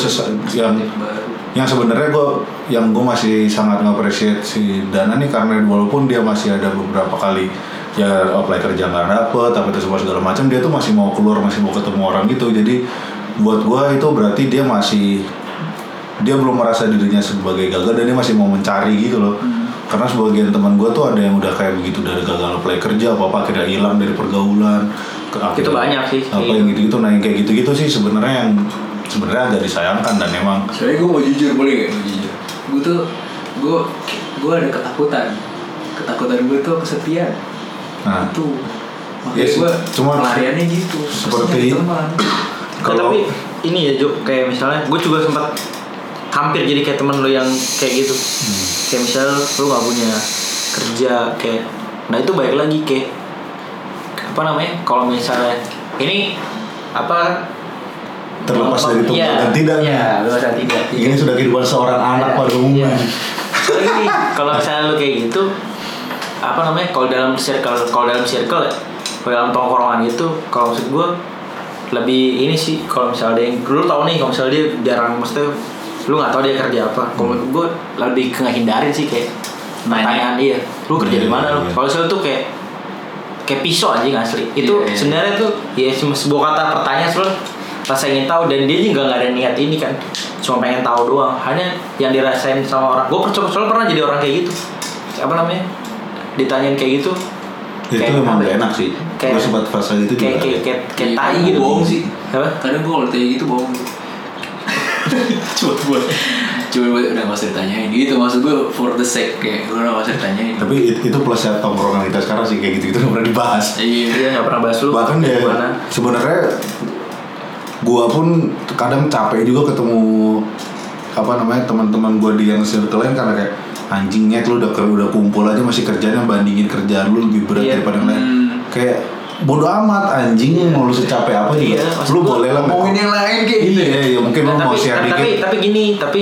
yang
baru.
Yang sebenarnya gue yang gue masih sangat nge-appreciate si Dana nih karena walaupun dia masih ada beberapa kali ya apply kerja nggak dapet tapi itu semua segala macam dia tuh masih mau keluar masih mau ketemu orang gitu. Jadi buat gue itu berarti dia masih dia belum merasa dirinya sebagai gagal dan dia masih mau mencari gitu loh. Karena sebagian teman gue tuh ada yang udah kayak begitu dari gagal apply kerja apa apa akhirnya hilang dari pergaulan ke
Itu banyak sih.
apa yang gitu gitu nah yang kayak gitu gitu sih sebenarnya yang sebenarnya agak disayangkan dan emang
Soalnya gue mau jujur boleh gak? Mau jujur. Gue tuh gue gue ada ketakutan. Ketakutan gue tuh kesepian.
nah
Itu. Makanya
Ya sih,
gue
cuma
pelariannya gitu.
seperti-
teman.
Nah,
Kalau-
tapi ini ya Jo, kayak misalnya gue juga sempat hampir jadi kayak temen lo yang kayak gitu. Kayak misalnya lo gak punya kerja kayak nah itu baik lagi kayak apa namanya kalau misalnya ini apa
terlepas dari tunggal
Iya,
dan tidak
Iya, bebas dan tidak.
ini sudah kehidupan seorang anak
Ada,
pada umumnya
iya. Soalnya gini, kalau misalnya lu kayak gitu, apa namanya? Kalau dalam circle, kalau dalam circle ya, kalau dalam tongkrongan itu, kalau maksud gue lebih ini sih, kalau misalnya ada yang dulu tau nih, kalau misalnya dia jarang, maksudnya lu nggak tahu dia kerja apa. Kalau menurut gue lebih ke ngehindarin sih kayak pertanyaan dia, lu kerja di
Iya,
mana lu?
iya.
Kalau misalnya tuh kayak kayak pisau aja nggak asli. Itu sebenarnya tuh ya sebuah kata pertanyaan sebenarnya rasa ingin tahu dan dia juga nggak ada niat ini kan. Cuma pengen tahu doang. Hanya yang dirasain sama orang. Gue percaya soalnya pernah jadi orang kayak gitu. Apa namanya? Ditanyain kayak gitu.
Itu
kayak
memang
apa?
gak
ya?
enak sih.
Kayak-
gue sempat fase gitu
kayak
juga.
kayak kayak kayak
Iya,
tai gitu.
bohong sih.
apa?
Kadang gue kalau tanya gitu bohong. Gitu. Cuma buat Cuma buat udah gak usah ditanyain. Gitu Maksud gue for the sake Kayak gue udah gak usah ditanyain.
Tapi it- itu plusnya tongkrongan kita sekarang sih kayak gitu gitu nggak pernah dibahas.
Iya.
Dia nggak pernah bahas lu.
Bahkan
kayak
ya sebenarnya gua pun kadang capek juga ketemu apa namanya teman-teman gua di yang circle lain karena kayak anjingnya lu udah udah kumpul aja masih kerjanya bandingin kerjaan lu lebih berat
Iya.
daripada yang lain
Hmm.
kayak bodoh amat anjing mau lu secapek apa juga.
Iya, maksud
lu boleh lah
Ngomongin yang lain kayak gitu
iya ya mungkin lu
Nah,
mau
tapi,
share
tapi,
dikit.
tapi tapi gini tapi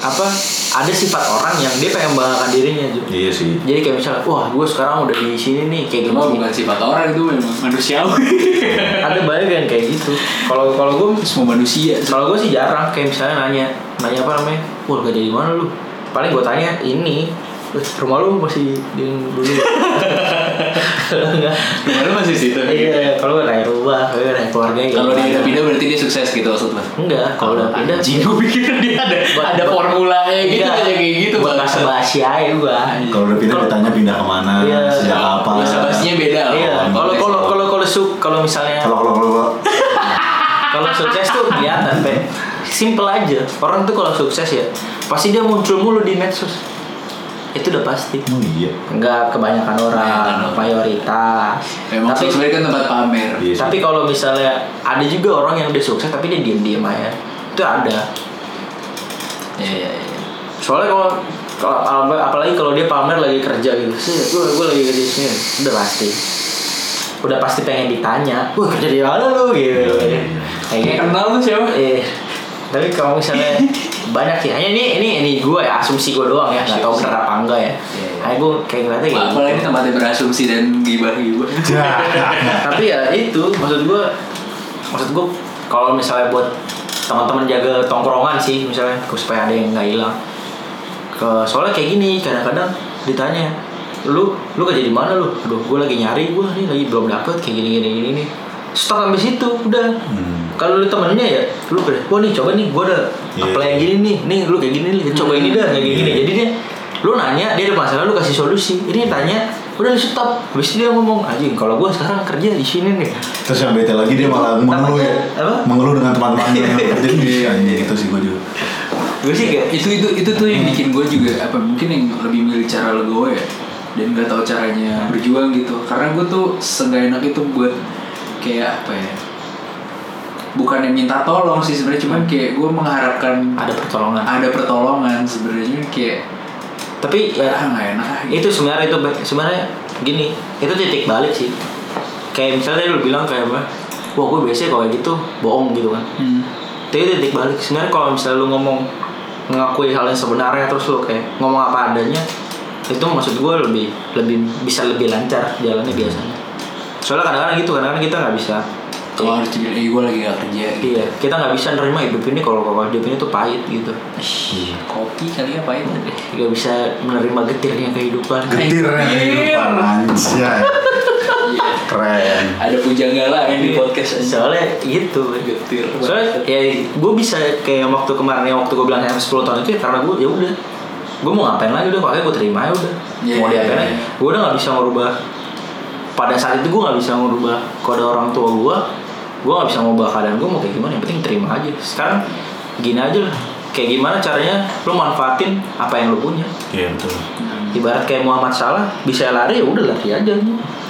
apa ada sifat orang yang dia pengen membanggakan dirinya Ju.
iya sih.
Jadi kayak misalnya wah gue sekarang udah di sini nih kayak
Cuma
gini
bukan sifat orang itu memang manusiawi. (laughs)
Ada banyak yang kayak gitu. Kalau kalau gue
Semua manusia.
kalau gue sih jarang kayak misalnya nanya nanya apa namanya wah kerja di mana lu? Paling gue tanya ini. "Eh, (laughs) rumah lu masih di dulu enggak
Gimana masih situ?
iya kalau gue nanya rumah gue nanya keluarga gitu.
Kalau dia udah pindah berarti dia sukses gitu maksud lo?
enggak kalau udah pindah
Anjing gue pikir dia ada
Buat-
ada formulanya gitu
Enggak.
aja kayak gitu
buat
bang.
bahasa basi aja gue
kalau udah pindah
Kalau-
ditanya pindah ke mana
Iya.
sejak kapan
Bahasa basinya beda
iya kalau kalau kalau kalau su kalau misalnya
kalau kalau kalau
kalau sukses tuh kelihatan pe simple aja orang tuh kalau sukses ya pasti dia muncul mulu di medsos itu udah pasti
oh iya
Enggak kebanyakan orang,
Kebanyakan orang.
mayoritas.
Memang
tapi
sosmed kan tempat pamer.
Iya
tapi kalau misalnya ada juga orang yang udah sukses tapi dia diem-diem aja. Itu ada.
Iya iya iya.
Soalnya kalau kalau ap- apalagi kalau dia pamer lagi kerja gitu. Sih, gue gue lagi kerja di sini. Udah pasti. Udah pasti pengen ditanya, "Wah, kerja di mana lu?" gitu. Kayak
Kayak
gitu.
kenal lu siapa?
Eh, tapi kalau misalnya (laughs) banyak ya, hanya ini ini ini gue ya asumsi gue doang ya, nggak tahu
Asumsi.
benar apa enggak ya.
Iya, iya.
Kayak gue kayak ngeliatnya gitu.
Apalagi ini tempatnya berasumsi dan gibah-gibah. (laughs)
tapi ya itu maksud gue maksud gue kalau misalnya buat teman-teman jaga tongkrongan sih misalnya supaya ada yang nggak hilang ke soalnya kayak gini kadang-kadang ditanya lu lu kerja di mana lu aduh gue lagi nyari gue nih lagi belum dapet kayak gini gini gini nih stop sampai situ udah
Hmm.
Kalau lu temennya ya lu kayak wah nih coba nih gue ada
Iya.
apply yang gini nih nih lu kayak gini nih coba ini dah kayak gini
Iya.
jadi dia lu nanya dia ada masalah lu kasih solusi ini tanya udah di stop habis itu dia ngomong anjing kalau gue sekarang kerja di sini nih
Terus yang bete lagi dia malah mengeluh ya.
Apa?
Mengeluh dengan teman-temannya yang kerja di (laughs) anjing itu sih gue juga.
gue sih kayak
itu itu itu tuh yang bikin gue juga apa mungkin yang lebih milih cara legowo ya dan nggak tahu caranya berjuang gitu karena gue tuh seenggak enak itu buat kayak apa ya bukan yang minta tolong sih sebenarnya cuman kayak gue mengharapkan
ada pertolongan.
Ada pertolongan sebenarnya kayak
tapi ya
ah nggak enak ah, gitu.
itu sebenarnya itu sebenarnya gini itu titik balik sih. Kayak misalnya lu bilang kayak apa wah gue biasanya kalau gitu bohong gitu kan.
Hmm.
tapi itu titik balik. Sebenarnya kalau misalnya lu ngomong mengakui hal yang sebenarnya terus lu kayak ngomong apa adanya itu maksud gue lebih lebih bisa lebih lancar jalannya biasanya. Soalnya kadang-kadang gitu kadang-kadang kita nggak bisa
kalau harus dibilang eh gue lagi gak kerja gitu.
Iya, kita nggak bisa nerima hidup ini kalau kalau hidup ini tuh pahit gitu.
Ih, kopi kali ya pahit
Gak bisa menerima getirnya kehidupan.
Getirnya kehidupan anjay. Keren.
ada pujanggala yang di podcast aja
Soalnya gitu.
getir
Soalnya ya gue bisa kayak waktu kemarin yang waktu gue bilang yang 10 tahun itu ya karena gue ya udah gue mau ngapain lagi udah pokoknya gue terima ya udah
Iya,
mau
iya,
diapain
iya.
aja gue udah nggak bisa merubah pada saat itu gue nggak bisa merubah kode orang tua gue gue nggak bisa merubah keadaan gue mau kayak gimana yang penting terima aja sekarang gini aja lah kayak gimana caranya lo manfaatin apa yang lo punya
Iya betul.
ibarat kayak Muhammad Salah bisa lari ya udah lari aja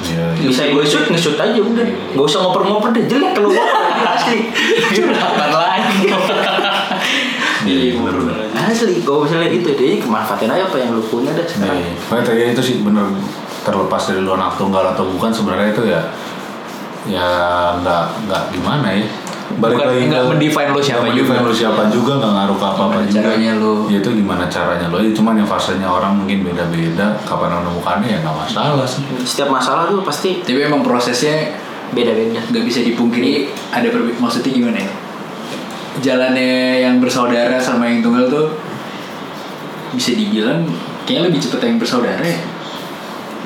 Iya. iya.
bisa gue shoot nge-shoot aja udah gak usah ngoper-ngoper deh jelek kalau ngoper asli
Kapan lagi
Iya bener bener.
asli kalau misalnya gitu dia manfaatin aja apa yang lu punya dah sekarang
Iya. Makanya tadi itu sih bener terlepas dari lu anak tunggal atau bukan sebenarnya itu ya ya nggak nggak gimana ya.
Bukan- nggak mendefine lu siapa juga.
lu siapa juga nggak ngaruh ke apa apa
Gimana
juga.
caranya lu.
ya itu gimana caranya lo ya cuman yang fasenya orang mungkin beda beda kapan menemukannya ya nggak masalah sih.
Setiap masalah tuh pasti
tapi emang prosesnya
beda-beda.
nggak bisa dipungkiri ada perbe- maksudnya gimana ya? Jalannya yang bersaudara sama yang tunggal tuh bisa dibilang kayaknya lebih cepet yang bersaudara ya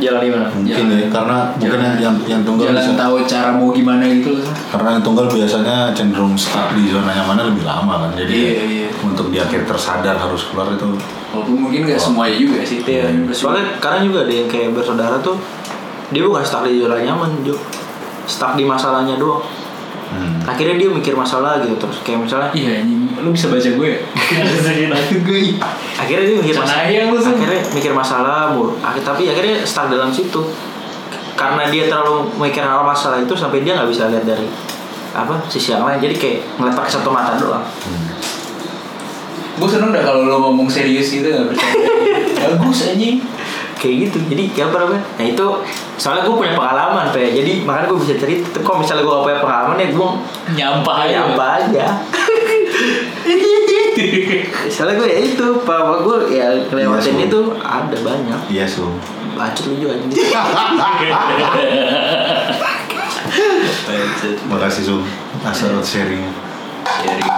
jalan gimana
mungkin
Jalan.
ya karena mungkin
Jalan.
yang yang tunggal
jalan
bisa
tahu cara mau gimana gitu loh
karena yang tunggal biasanya cenderung stuck di zona nyamannya lebih lama kan jadi
Iya, iya.
untuk di akhir tersadar harus keluar itu
walaupun mungkin nggak semuanya juga sih
Iya, soalnya kadang juga ada yang kayak bersaudara tuh dia bukan stuck di zona nyaman, Jo. Stuck di masalahnya doang.
Hmm.
Akhirnya dia mikir masalah gitu terus kayak misalnya
iya anjing lu bisa baca gue. Ya gue
akhirnya dia mikir masalah akhirnya mikir masalah Akhir, tapi akhirnya stuck dalam situ. Karena dia terlalu mikir hal masalah itu sampai dia nggak bisa lihat dari apa sisi yang lain. Jadi kayak ngeliat pakai satu mata doang.
Gue seneng dah kalau lo ngomong serius gitu nggak bercanda (laughs) bagus anjing.
Kayak gitu. Jadi ya apa namanya? Nah itu soalnya gue punya pengalaman pe jadi makanya gue bisa cerita Tapi kalau misalnya gue gak punya pengalaman ya gue
nyampah
ya
aja
apa aja soalnya gue ya itu papa gue ya ngelewatin
Iya,
itu ada banyak
iya su
bacot lu juga anjing.
makasih su asal sharing
sharing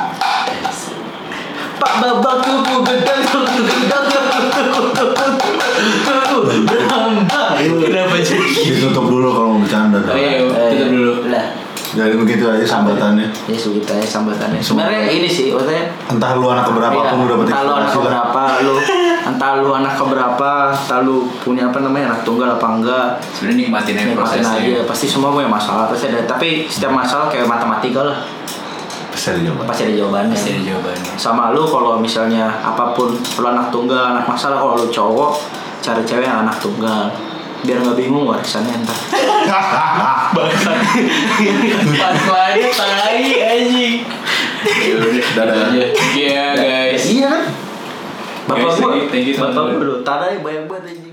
Pak Babak tubuh gedang
kenapa jadi
ditutup dulu kalau mau bercanda
Oh, iya.
dah.
Tutup dulu.
Lah,
jadi begitu aja sambatannya.
Ya segitu aja sambatannya.
Semua.
Sebenarnya ini sih, maksudnya
entah lu anak keberapa
Iya,
pun udah dapat
entah lu anak keberapa lu entah lu anak keberapa entah lu punya apa namanya anak tunggal apa enggak.
Sebenarnya nikmatin aja
nikmatin
prosesnya.
aja pasti semua punya masalah pasti ada. Tapi setiap masalah kayak matematika lah.
Pasti ada jawaban
pasti ada jawabannya.
Pasti ada jawabannya.
Sama lu kalau misalnya apa pun lu anak tunggal anak masalah kalau lu cowok cari cewek yang anak tunggal biar nggak bingung warisannya ntar
Punchline tai anjing.
Dadah.
aja. Iya guys.
iya kan bapak gua bapak gua dulu tanahnya banyak banget anjing